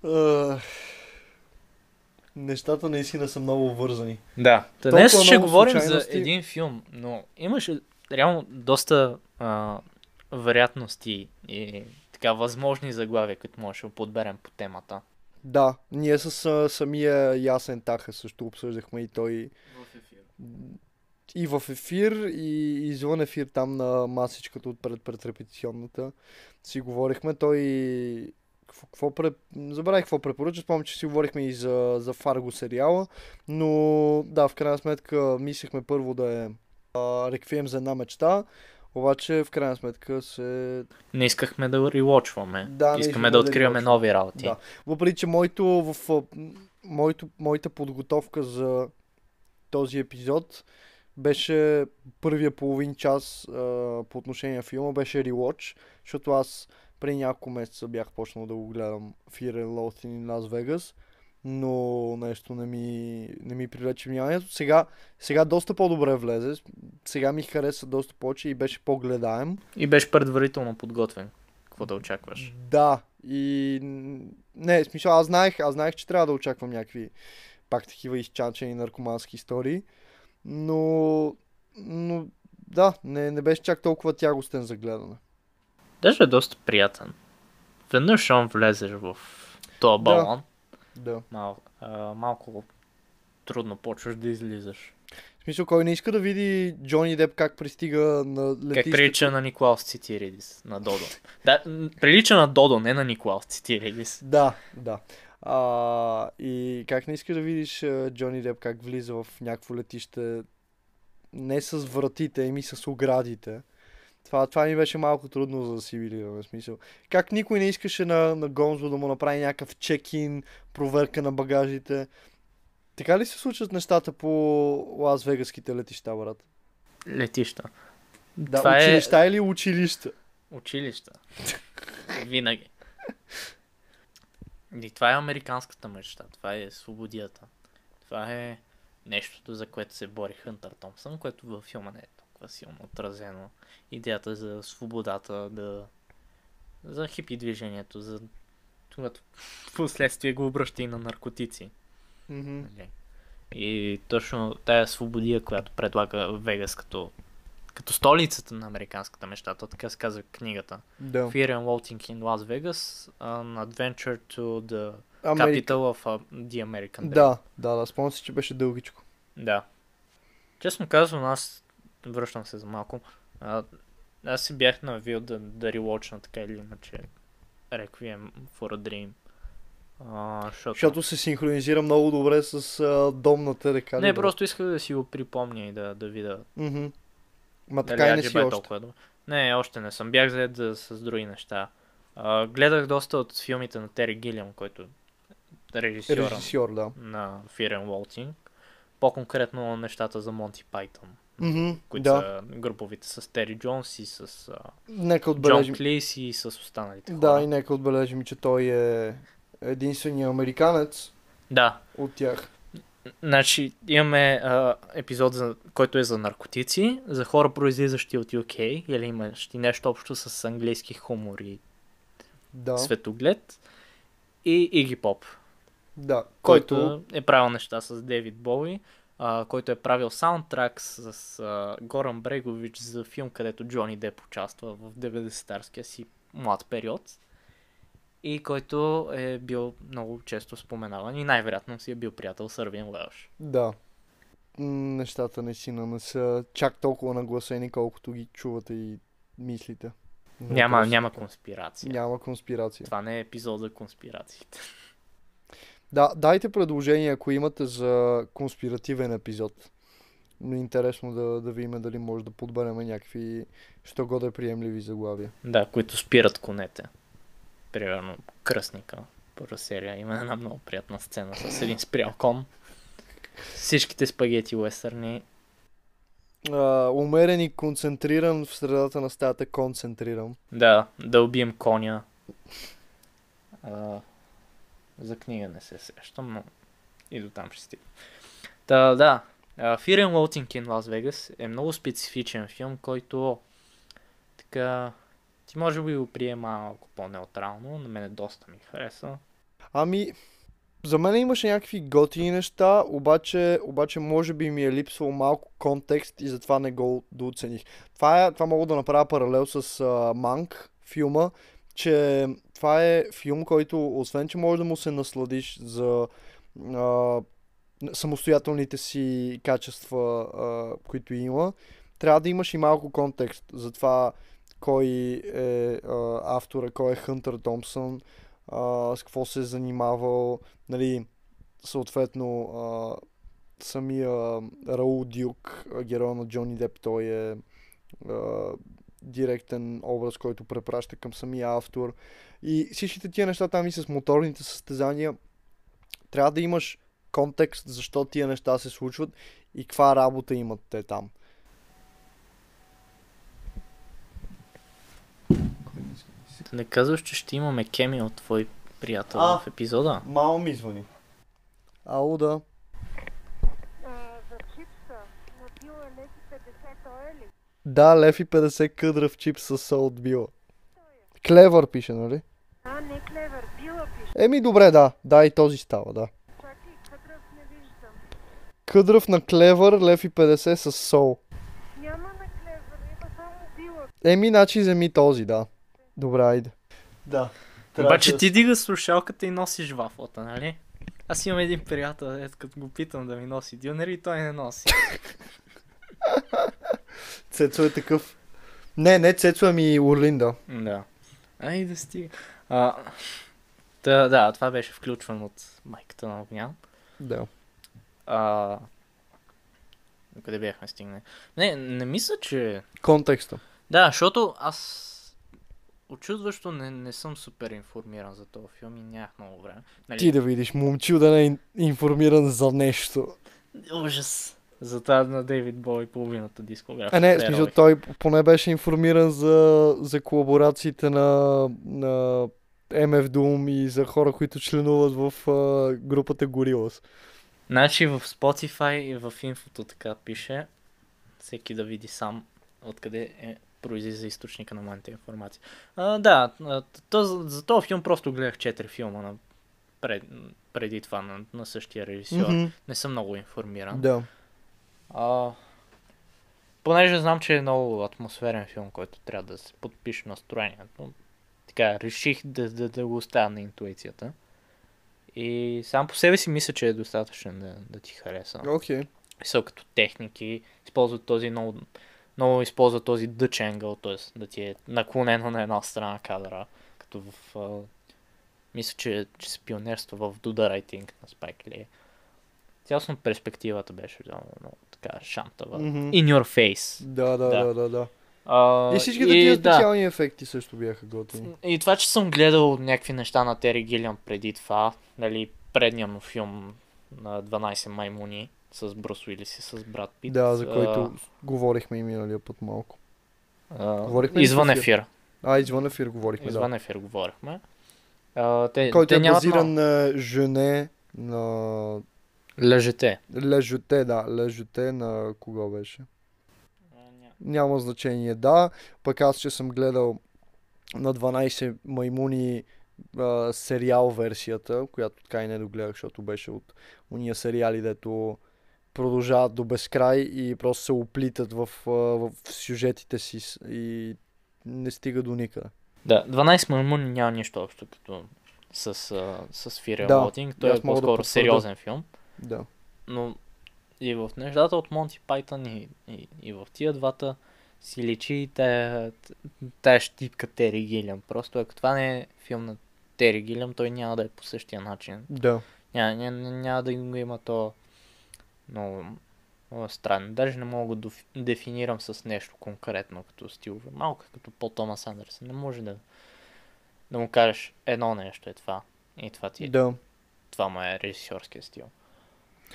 А, Нещата наистина са много вързани. Да. Толкова Днес ще говорим за един филм, но имаше реално доста а, вероятности и така възможни заглавия, които можеше да подберем по темата. Да, ние с а, самия Ясен Таха също обсъждахме и той В ефир. и в ефир, и извън ефир там на масичката от пред, пред репетиционната си говорихме. Той какво, какво пре... забравих какво препоръча, спомням, че си говорихме и за, за Фарго сериала, но да, в крайна сметка мислехме първо да е а, Реквием за една мечта, обаче в крайна сметка се... Не искахме да релочваме. Да, Искаме да да откриваме нови работи. Да. Въпреки, че моето, в, моето, моята подготовка за този епизод беше първия половин час а, по отношение на филма, беше рewatch, защото аз преди няколко месеца бях почнал да го гледам Fear and Loathing in Las Vegas, но нещо не ми, не ми привлече вниманието. Сега, сега доста по-добре влезе, сега ми хареса доста повече и беше по-гледаем. И беше предварително подготвен. Какво да очакваш? Да, и не, смисъл, аз знаех, аз знаех, че трябва да очаквам някакви пак такива изчанчени наркомански истории, но, но да, не, не беше чак толкова тягостен за гледане. Даже е доста приятен. Веднъж щом влезеш в този балон, Да. мал, а, малко трудно почваш да излизаш. В смисъл, кой не иска да види Джони Деп как пристига на летището. Как прилича на Николаус Цитиридис, на Додо. Да, прилича на Додо, не на Николаус Цитиридис. Да, да. А, и как не искаш да видиш Джони Деп как влиза в някакво летище не с вратите, ами с оградите. Това, това ми беше малко трудно за да асимилираме, в смисъл. Как никой не искаше на, на Гонзо да му направи някакъв чек-ин, проверка на багажите. Така ли се случват нещата по Лас Вегаските летища, брат? Летища. Да, Това е- училища или училища? Училища. *laughs* Винаги. И това е американската мечта. Това е свободията. Това е нещото, за което се бори Хънтър Томпсън, което във филма не е толкова силно отразено. Идеята за свободата, да... за хипи движението, за което в *laughs* последствие го обръща и на наркотици. Нали? И точно тая свободия, която предлага Вегас като, като столицата на американската мечта, то така се казва книгата. Да. Fear and Loathing in Las Vegas, an adventure to the Америка. capital of the American Dream. Да, да, да, спомням си, че беше дългичко. Да. Честно казвам, аз връщам се за малко. А, аз си бях навил да, да релочна така или иначе Requiem for a Dream. А, защото... Защото се синхронизира много добре с а, домната река. Не, просто исках да си го припомня и да, да видя Мгм. Ма Дали така и не си е още. толкова? Не, още не съм. Бях заед за, с други неща. А, гледах доста от филмите на Тери Гилиам, който е Режисьор, да. на Fear and Waltzing. По-конкретно нещата за Монти Пайтън, Мгм, които да. са груповите с Тери Джонс и с а, Нека Джон отбележим. Клейси и с останалите Да, хора. и нека отбележим, че той е единствения американец Да, от тях. значи имаме а, епизод, за, който е за наркотици, за хора произлизащи от UK или имащи нещо общо с английски хумор и Да, светоглед и Иги Поп. да. който, Който, е правил неща с Дейвид Боуи, а, който е правил саундтрак с а, Горан Брегович за филм, където Джони Деп участва в 90-тарския си млад период и който е бил много често споменаван и най-вероятно си е бил приятел с Арвин Уелш. да. Нещата наистина не са чак толкова нагласени, колкото ги чувате и мислите. Но Няма, няма конспирация. Няма конспирация. Това не е епизод за конспирациите. Да, дайте предложения, ако имате за конспиративен епизод. Е интересно да, да видим дали може да подберем някакви, що годе приемливи заглавия. Да, които спират конете. Примерно Кръсника, първа серия. Има една много приятна сцена с един спрял кон. Всичките спагети уестърни. А, умерен и концентриран в средата на стаята, концентриран. Да, да убием коня. А, за книга не се сещам, но и до там ще стигна. Та, да, Fear and Loathing in Las Vegas е много специфичен филм, който така ти може би го приема малко по-неутрално, на мен доста ми хареса. Ами, за мен имаше някакви готини неща, обаче, обаче може би ми е липсвал малко контекст и затова не го дооцених. Това, е, това мога да направя паралел с Манк, филма, че това е филм, който освен, че може да му се насладиш за а, самостоятелните си качества, а, които има, трябва да имаш и малко контекст за това кой е а, автора, кой е Хънтър Томпсън, с какво се е занимавал, нали, съответно а, самия Раул Дюк, героя на Джони Деп. Той е а, директен образ, който препраща към самия автор. И всичките тия неща там и с моторните състезания трябва да имаш контекст защо тия неща се случват и каква работа имат те там. Не казваш, че ще имаме кеми от твой приятел А. в епизода? Мамо ми звъни. Ало, да. А, за чипса на била леки 50 той е ли? Да, лев и 50 къдрав чип с сол от била. Клевър пише, нали? А, не клевер, била пише. Еми, добре, да. Да, и този става, да. Чакай, къдръв не виждам. Къдрав на клевър, лев и 50 с сол. Няма на клевер, има само била. Еми, значи вземи този, да. Добре, айде. Да. Обаче ти дига слушалката и носиш вафлата, нали? Аз имам един приятел, ето като го питам да ми носи дюнер и той не носи. Цецо е такъв. Не, не, Цецо е ми Орлинда. да. Ай да стига. А, да, да, това беше включван от майката на Огнян. Да. А, къде бяхме стигнали? Не, не мисля, че... Контекста. Да, защото аз очудващо не, не съм супер информиран за този филм и нямах много време. Нали, Ти да видиш, момчил да не е ин- информиран за нещо. Ужас. За тази на Дейвид Бой половината дискография. А не, в Те смисъл, той поне беше информиран за, за колаборациите на, на MF Doom и за хора, които членуват в а, групата Gorillaz. Значи в Spotify и в инфото така пише, всеки да види сам откъде е произлиза източника на моята информация. А, да, то, за, за този филм просто гледах 4 филма на, пред, преди това на, на същия режисьор. Мгм. Не съм много информиран. Да. А, понеже знам, че е много атмосферен филм, който трябва да се подпише настроението. Така, реших да, да, да го оставя на интуицията. И сам по себе си мисля, че е достатъчен да, да ти хареса. Окей. Са като техники, използват този много, много използват този Dutch angle, т.е. да ти е наклонено на една страна кадъра, като в... А, мисля, че, че се пионерства в Do the Right Thing на Спайк Ли. Цялостно перспективата беше много, много така шантава. Мгм. In your face. Да, да, Да. да, да, да. А, И всичките тия да. специални ефекти също бяха готини. И това, че съм гледал някакви неща на Тери Гилиан преди това, нали, предния му филм на 12 маймуни с Брус Уилис и с Брат Пит. Да, за а, който говорихме и миналия път малко. а, Говорихме извън ефир? ефир. А, извън ефир говорихме, Извън да. ефир говорихме. А, те, Който те е нямат базиран на Жене, на Лъжете. Лежоте, да, Лежоте на кого беше? Няма значение, да. Пък аз, че съм гледал на 12 маймуни а, сериал версията, която така и не догледах, защото беше от уния сериали, дето продължават до безкрай и просто се оплитат в, а, в сюжетите си и не стига до никъде. Да, 12 маймуни няма нищо общо като с, а, с Fear Да. Той аз е да по-скоро потвърдя. сериозен филм. Да. но и в нещата от Монти Пайтън и, и, и в тия двата си личи и тая, тая щипка Тери Гилям. Просто ако това не е филм на Тери Гилям, той няма да е по същия начин. Да. Няма, няма, няма да го има то много, много странно. Даже не мога да дефинирам с нещо конкретно като стилове. Малко е като по Томас Андерсън. Не може да, да му кажеш едно нещо е това. И това ти е Да. това му е режисьорския стил.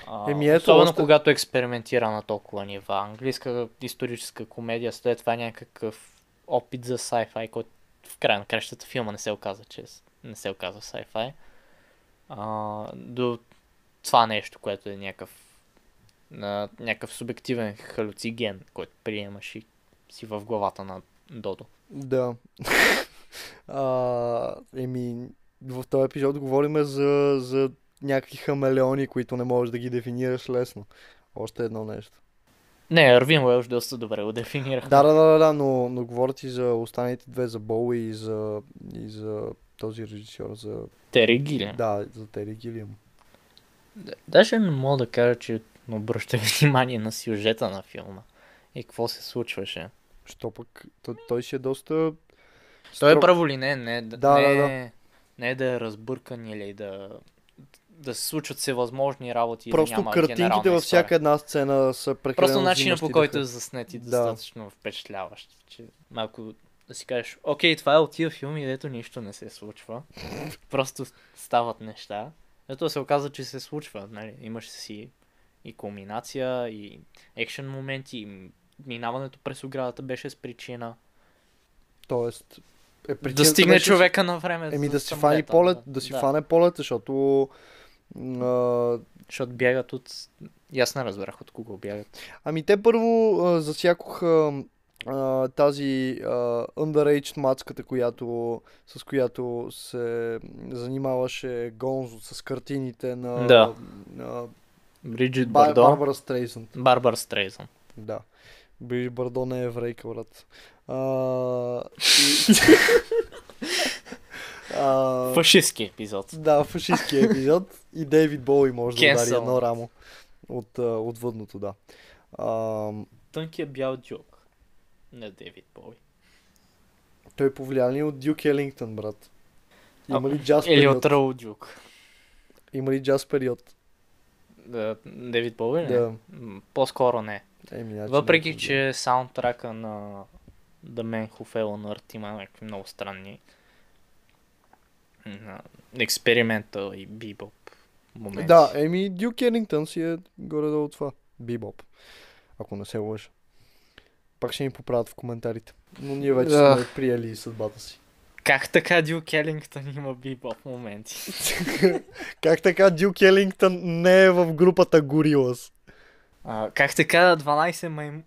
А, Еми, ето, особено още- когато експериментира на толкова нива. Английска историческа комедия, след това някакъв опит за sci-fi, който в края на кращата филма не се оказа, че не се оказа sci-fi. А, до това нещо, което е някакъв на някакъв субективен халюциген, който приемаш и си в главата на Додо. Да. *laughs* а, еми, в този епизод говорим за, за някакви хамелеони, които не можеш да ги дефинираш лесно. Още едно нещо. Не, Арвин Уелш доста добре го дефинирах. Да, да, да, да, да но, но говоря ти за останалите две, за Боуи и за, и за този режисьор, за... Тери Гилиан. Да, за Тери Гилиам. Д- Даже не мога да кажа, че обръщах *laughs* внимание на сюжета на филма. И какво се случваше. Що пък, той, той си е доста... Той е праволинен, не, да, Да, не, да, е- не е да е разбъркан или да, да се случват всевъзможни работи. Просто да няма картинките във всяка една сцена са прекалено Просто начинът по който е заснет и Да. достатъчно впечатляващ. Че малко да си кажеш, окей, това е от тия филми, дето нищо не се случва. *laughs* Просто стават неща. Ето се оказа, че се случва. Нали? Имаш си и кулминация, и екшен моменти, и минаването през оградата беше с причина. Тоест, е, да стигне беше- човека на време. Еми да си самолета, полет, да си фане полет, защото а, Защото бягат от... И Аз не разбрах от кого бягат. Ами те първо а, засякоха а, тази а, underage мацката, която, с която се занимаваше Гонзо с картините на, Да. на Бриджит Бар- Бардо. Барбара Стрейзънд. Барбара Стрейзън. Да. Бриджит Бардо не е еврейка, брат. А, и... *laughs* а, Фашистски епизод. да, фашистски епизод. И Дейвид Боуи може да удари едно рамо от, от въдното, да. А, Тънкия бял джок. Не Дейвид Боуи. Той повлиян ли от Дюк Елингтън, брат? Има ли джаз Или период? от Роу Дюк. Има ли джаз период? Да, Дейвид Боуи? Да. По-скоро не. Еми, значи Въпреки, не че саундтрака на The Man Who Fell on Earth има някакви много странни м, експериментал и бибоп моменти. Да, еми Дюк Елингтън си е горе-долу това. Бибоп. Ако не се лъжа. Пак ще ни поправят в коментарите. Но ние вече Да. сме приели съдбата си. Как така Дюк Елингтън има бибоп моменти? *laughs* как така Дюк Елингтън не е в групата Горилас? А, как така 12 маймуни...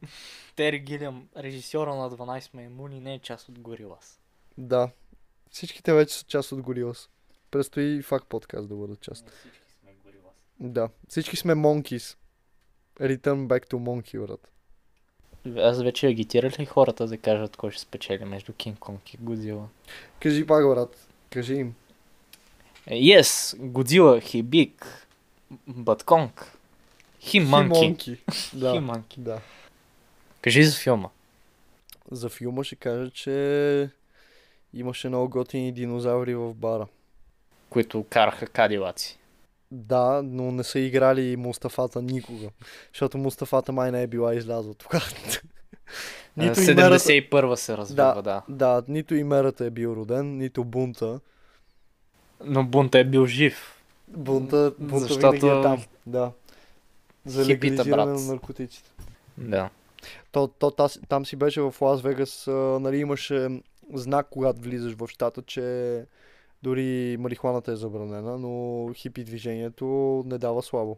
Тери Гилям, режисьора на 12 маймуни, не е част от Горилас. Да. Всичките вече са част от Горилас. Предстои и факт подкаст да бъдат част. Всички сме Горилас. Да. Всички сме Monkeys. Return back to Monkey, брат. Аз вече агитирах ли хората да кажат кой ще спечели между Кинг Конг и Годзила? Кажи пак, брат. Кажи им. Е, Yes, Godzilla, he big, but Kong, he monkey. Monkey. *laughs* He да. monkey. да. Кажи за филма. За филма ще кажа, че имаше много готини динозаври в бара. които караха кадилаци. Да, но не са играли Мустафата никога. Защото Мустафата май не е била излязла тогава. Нито и мерата- 71 се развива, да. Да, нито и мерата е бил роден, нито бунта. Но Бунта е бил жив. Бунта, бунта Защото- винаги е там. Да. За легализиране на наркотиците. Да. То, то, таз, там си беше в Лас Вегас, нали имаше знак, когато влизаш в щата, че дори марихуаната е забранена, но хипи движението не дава слабо.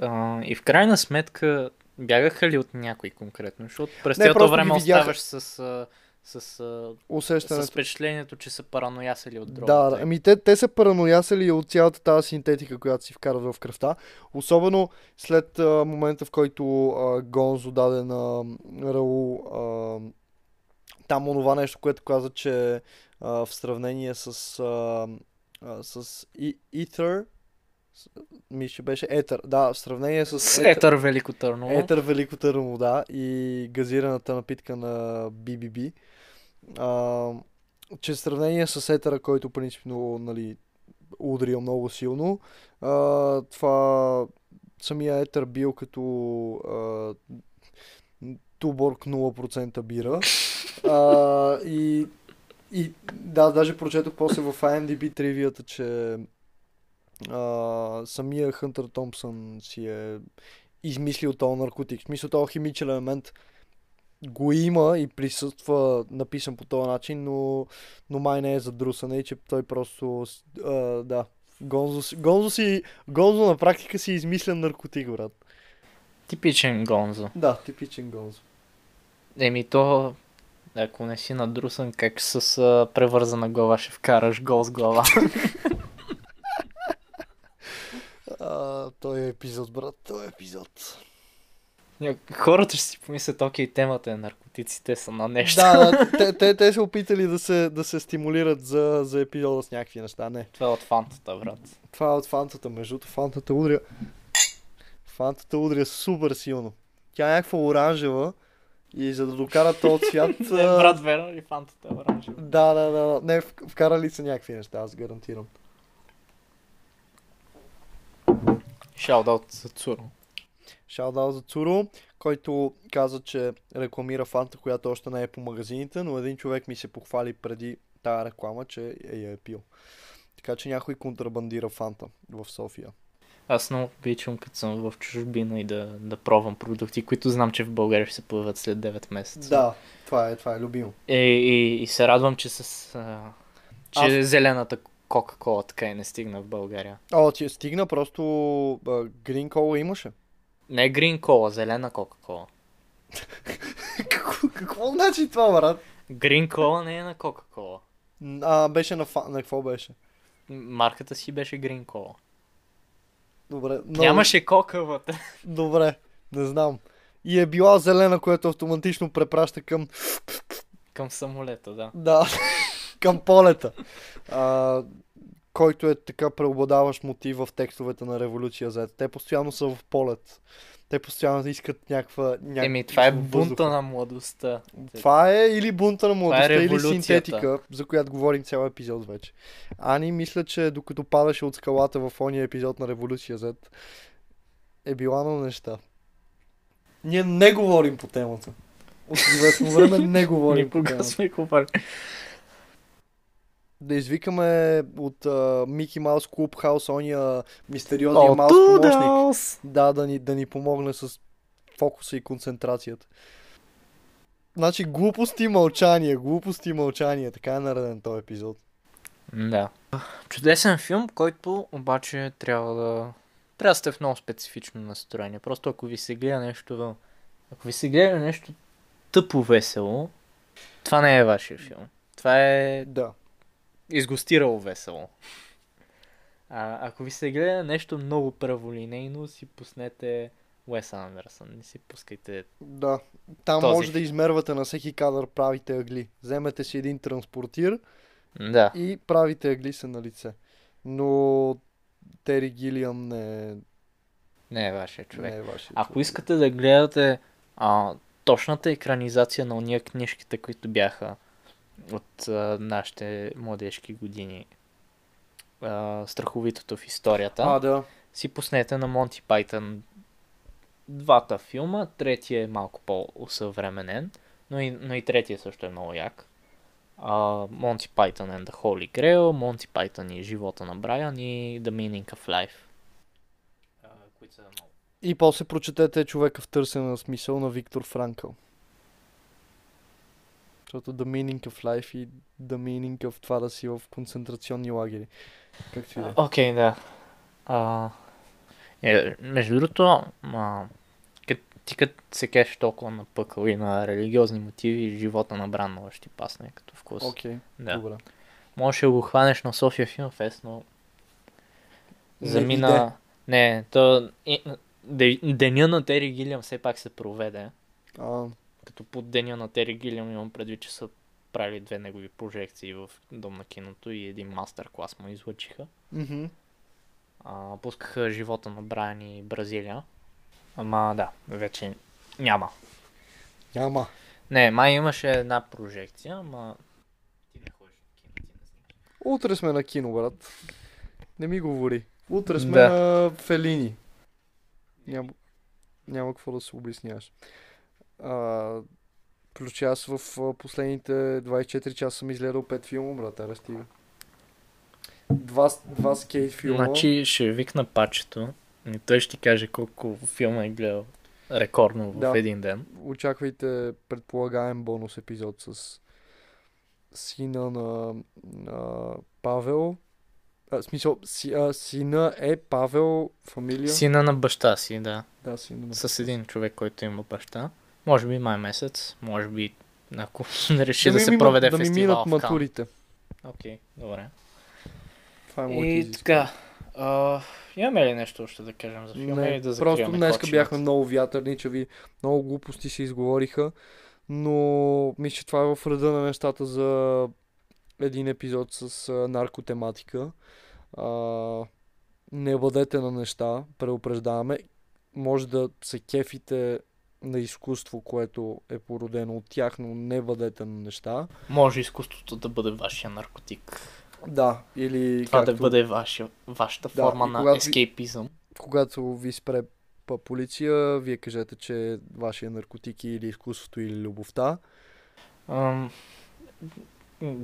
А, и в крайна сметка бягаха ли от някой конкретно? Защото през цялото време оставаш с, с, Усещането. с впечатлението, че са параноясали от дрогата. да, ами те, те са параноясали от цялата тази синтетика, която си вкарат в кръвта. Особено след а, момента, в който а, Гонзо даде на Раул а, там онова нещо, което каза, че а, в сравнение с, а, а, с и, Ether, мисля, че беше Етър, да, в сравнение с, С Етър Велико Търново. Етър Велико Търново, да, и газираната напитка на BBB. А, че в сравнение с Етъра, който принципно нали, удрил много силно, а, това самия Етър бил като а, Туборг 0% бира. А, и, и да, даже прочетох после в IMDb тривията, че а, самия Хънтър Томпсън си е измислил този наркотик. В смисъл, този химичен елемент го има и присъства написан по този начин, но, но май не е задрусане и че той просто, а, да, Гонзо, си- Гонзо, си, Гонзо на практика си измислен наркотик, брат. Типичен Гонзо. Да, типичен Гонзо. Еми то, ако не си надрусан, как с а, превързана глава ще вкараш гол с глава. А, той е епизод, брат, той е епизод. Хората ще си помислят, окей, темата е наркотиците са на нещо. Да, те, те, те са опитали да се, да се стимулират за, за епизода с някакви неща. Не, Това е от фантата, брат. това е от фантата. Между фантата удря. Фантата удря супер силно. Тя е някаква оранжева и за да докара този цвят... *laughs* Брат, верно ли фантата оранжева? Да, да, да. да. Не, вкарали са някакви неща, аз гарантирам. Шаут за Цуро. Шаудал за Цуро, който каза, че рекламира фанта, която още не е по магазините, но един човек ми се похвали преди тая реклама, че е, я е пил. Така че някой контрабандира фанта в София. Аз много обичам, като съм в чужбина и да, да пробвам продукти, които знам, че в България ще се появят след 9 месеца. Да, това е, това е любимо. И, и, и се радвам, че с... А, че Аз- зелената Кока-Кола така и не стигна в България. О, ти стигна, просто Green Cola имаше. Не грин кола, зелена Кока-Кола. *laughs* какво, какво значи това, брат? Грин кола не е на Кока-Кола. А, беше на, фа... на какво беше? Марката си беше грин кола. Добре. Но... Нямаше кока вътре. Добре, не знам. И е била зелена, което автоматично препраща към... Към самолета, да. Да, *laughs* към полета. А, който е така преобладаващ мотив в текстовете на Революция Z. Те постоянно са в полет. Те постоянно искат някаква... някаква Еми, това е въздуха. бунта на младостта. Това е или бунта на младостта, или революцията. синтетика, за която говорим цял епизод вече. Ани мисля, че докато падаше от скалата в ония епизод на Революция Z, е била на неща. Ние не говорим по темата. От известно време не *laughs* говорим по Никога темата. Да извикаме от Мики Маус Клуб Хаус ония мистериозния Маус помощник. Да, да ни, да ни помогне с фокуса и концентрацията. Значи глупости и мълчание, глупости и мълчание, така е нареден този епизод. Да. Чудесен филм, който обаче трябва да... Трябва да сте в много специфично настроение. Просто ако ви се гледа нещо... Ако ви се гледа нещо тъпо весело, това не е вашия филм. Това е Да. Изгостирало весело. А, ако ви се гледа нещо много праволинейно, си пуснете Уес Андерсън. Не си пускайте... Да. Там Този може да измервате на всеки кадър правите ъгли. Вземете си един транспортир Да. и правите ъгли се на лице. Но Тери Гилиам не, е- Не е вашия човек. не е вашия Ако човек. искате да гледате а, точната екранизация на уния книжките, които бяха от а, нашите младежки години, а, страховитото в историята, А, да. си пуснете на Монти Пайтън двата филма. Третия е малко по-усъвременен, но и, но и третия също е много як. Монти Пайтън and the Holy Grail, Монти Пайтън и Живота на Брайан и The Meaning of Life. А, които са много И после прочетете човека в търсене на смисъл на Виктор Франкъл. Защото The Meaning of Life и The Meaning of това да си в концентрационни лагери. Както и да. Окей, да. А, е, между другото, а, кът, ти като се кефиш толкова на пъкъл и на религиозни мотиви, живота на Бранова ще ти пасне като вкус. Окей, да. добре. Можеш да го хванеш на София Филм Фест, но Не замина... Не, то... И, де, деня на Тери Гилиам все пак се проведе. А, Като под деня на Тери Гилиам имам предвид, че са правили две негови прожекции в Дом на киното и един мастер клас му излъчиха. мгм. А, пускаха живота на Брайан и Бразилия. Ама да, вече няма. Няма. Не, май имаше една прожекция, ама... Ти не ходиш в кино, ти не знаеш. Утре сме на кино, брат. Не ми говори. Утре сме Да. на Фелини. Няма, няма какво да се обясняваш. А, плюс аз в последните 24 часа съм изгледал 5 филма, брат, ара стига. Два, два скейт филма. Значи ще викна пачето и той ще ти каже колко филма е гледал рекордно в Да. един ден. Очаквайте предполагаем бонус епизод с сина на, на Павел. А, смисъл, си, а, сина е Павел, фамилия. Сина на баща си, да. Да, сина на С един човек, който има баща. Може би май месец, може би ако *laughs* реши да, ми се минат- проведе да ми фестивал минат в Кан. матурите. Окей, добре. Това е И така, а, имаме ли нещо още да кажем за филма или Не, да просто кочината? бяхме много вятърничави, много глупости се изговориха, но мисля, че това е в реда на нещата за един епизод с наркотематика. А, не бъдете на неща, предупреждаваме. Може да се кефите на изкуство, което е породено от тях, но не бъдете на неща. Може изкуството да бъде вашия наркотик. Да, или Това както... да бъде вашия, вашата Да, форма на когато ви- ескейпизъм. когато ви спре па полиция, вие кажете, че вашия наркотик е или изкуството или любовта. Ам,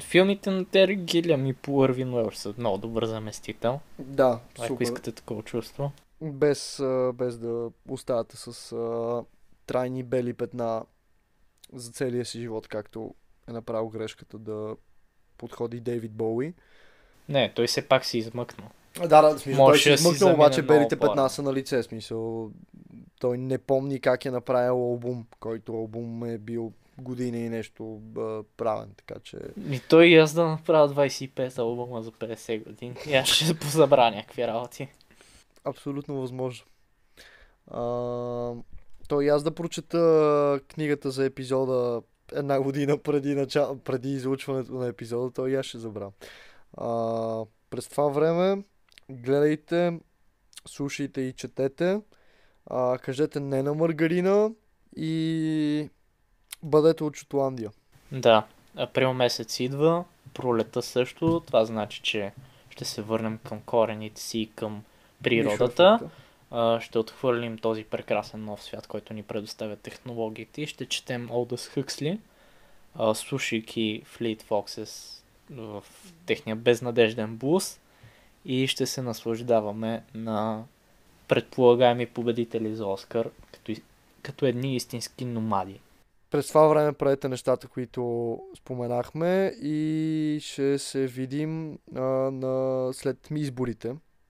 филмите на Тери Гилям и по Ирвин Уелш са много добър заместител. Да, Ако супер. искате такова чувство. Без, без да оставате с трайни бели петна за целия си живот, както е направил грешката да подходи Дейвид Боуи. Не, той все пак си измъкнал. А, Да, да, смисъл, той си да замине обаче белите петна са на лице, смисъл. Той не помни как е направил албум, който албум е бил година и нещо а, правен, така че... И той и аз да направя 25 албума за 50 години. И аз ще позабра някакви работи. Абсолютно възможно. А, то и аз да прочета книгата за епизода една година преди, начало, преди излучването на епизода, то и аз ще забравя. А, през това време гледайте, слушайте и четете. А, кажете не на маргарина и бъдете от Шотландия. Да, април месец идва, пролета също. Това значи, че ще се върнем към корените си и към природата. Ефекта. Ще отхвърлим този прекрасен нов свят, който ни предоставят технологиите и ще четем Huxley, а, слушайки Fleet Foxes в техния безнадежден блуз и ще се наслаждаваме на предполагаеми победители за Оскар, като, като едни истински номади. През това време правете нещата, които споменахме и ще се видим а, на, след изборите.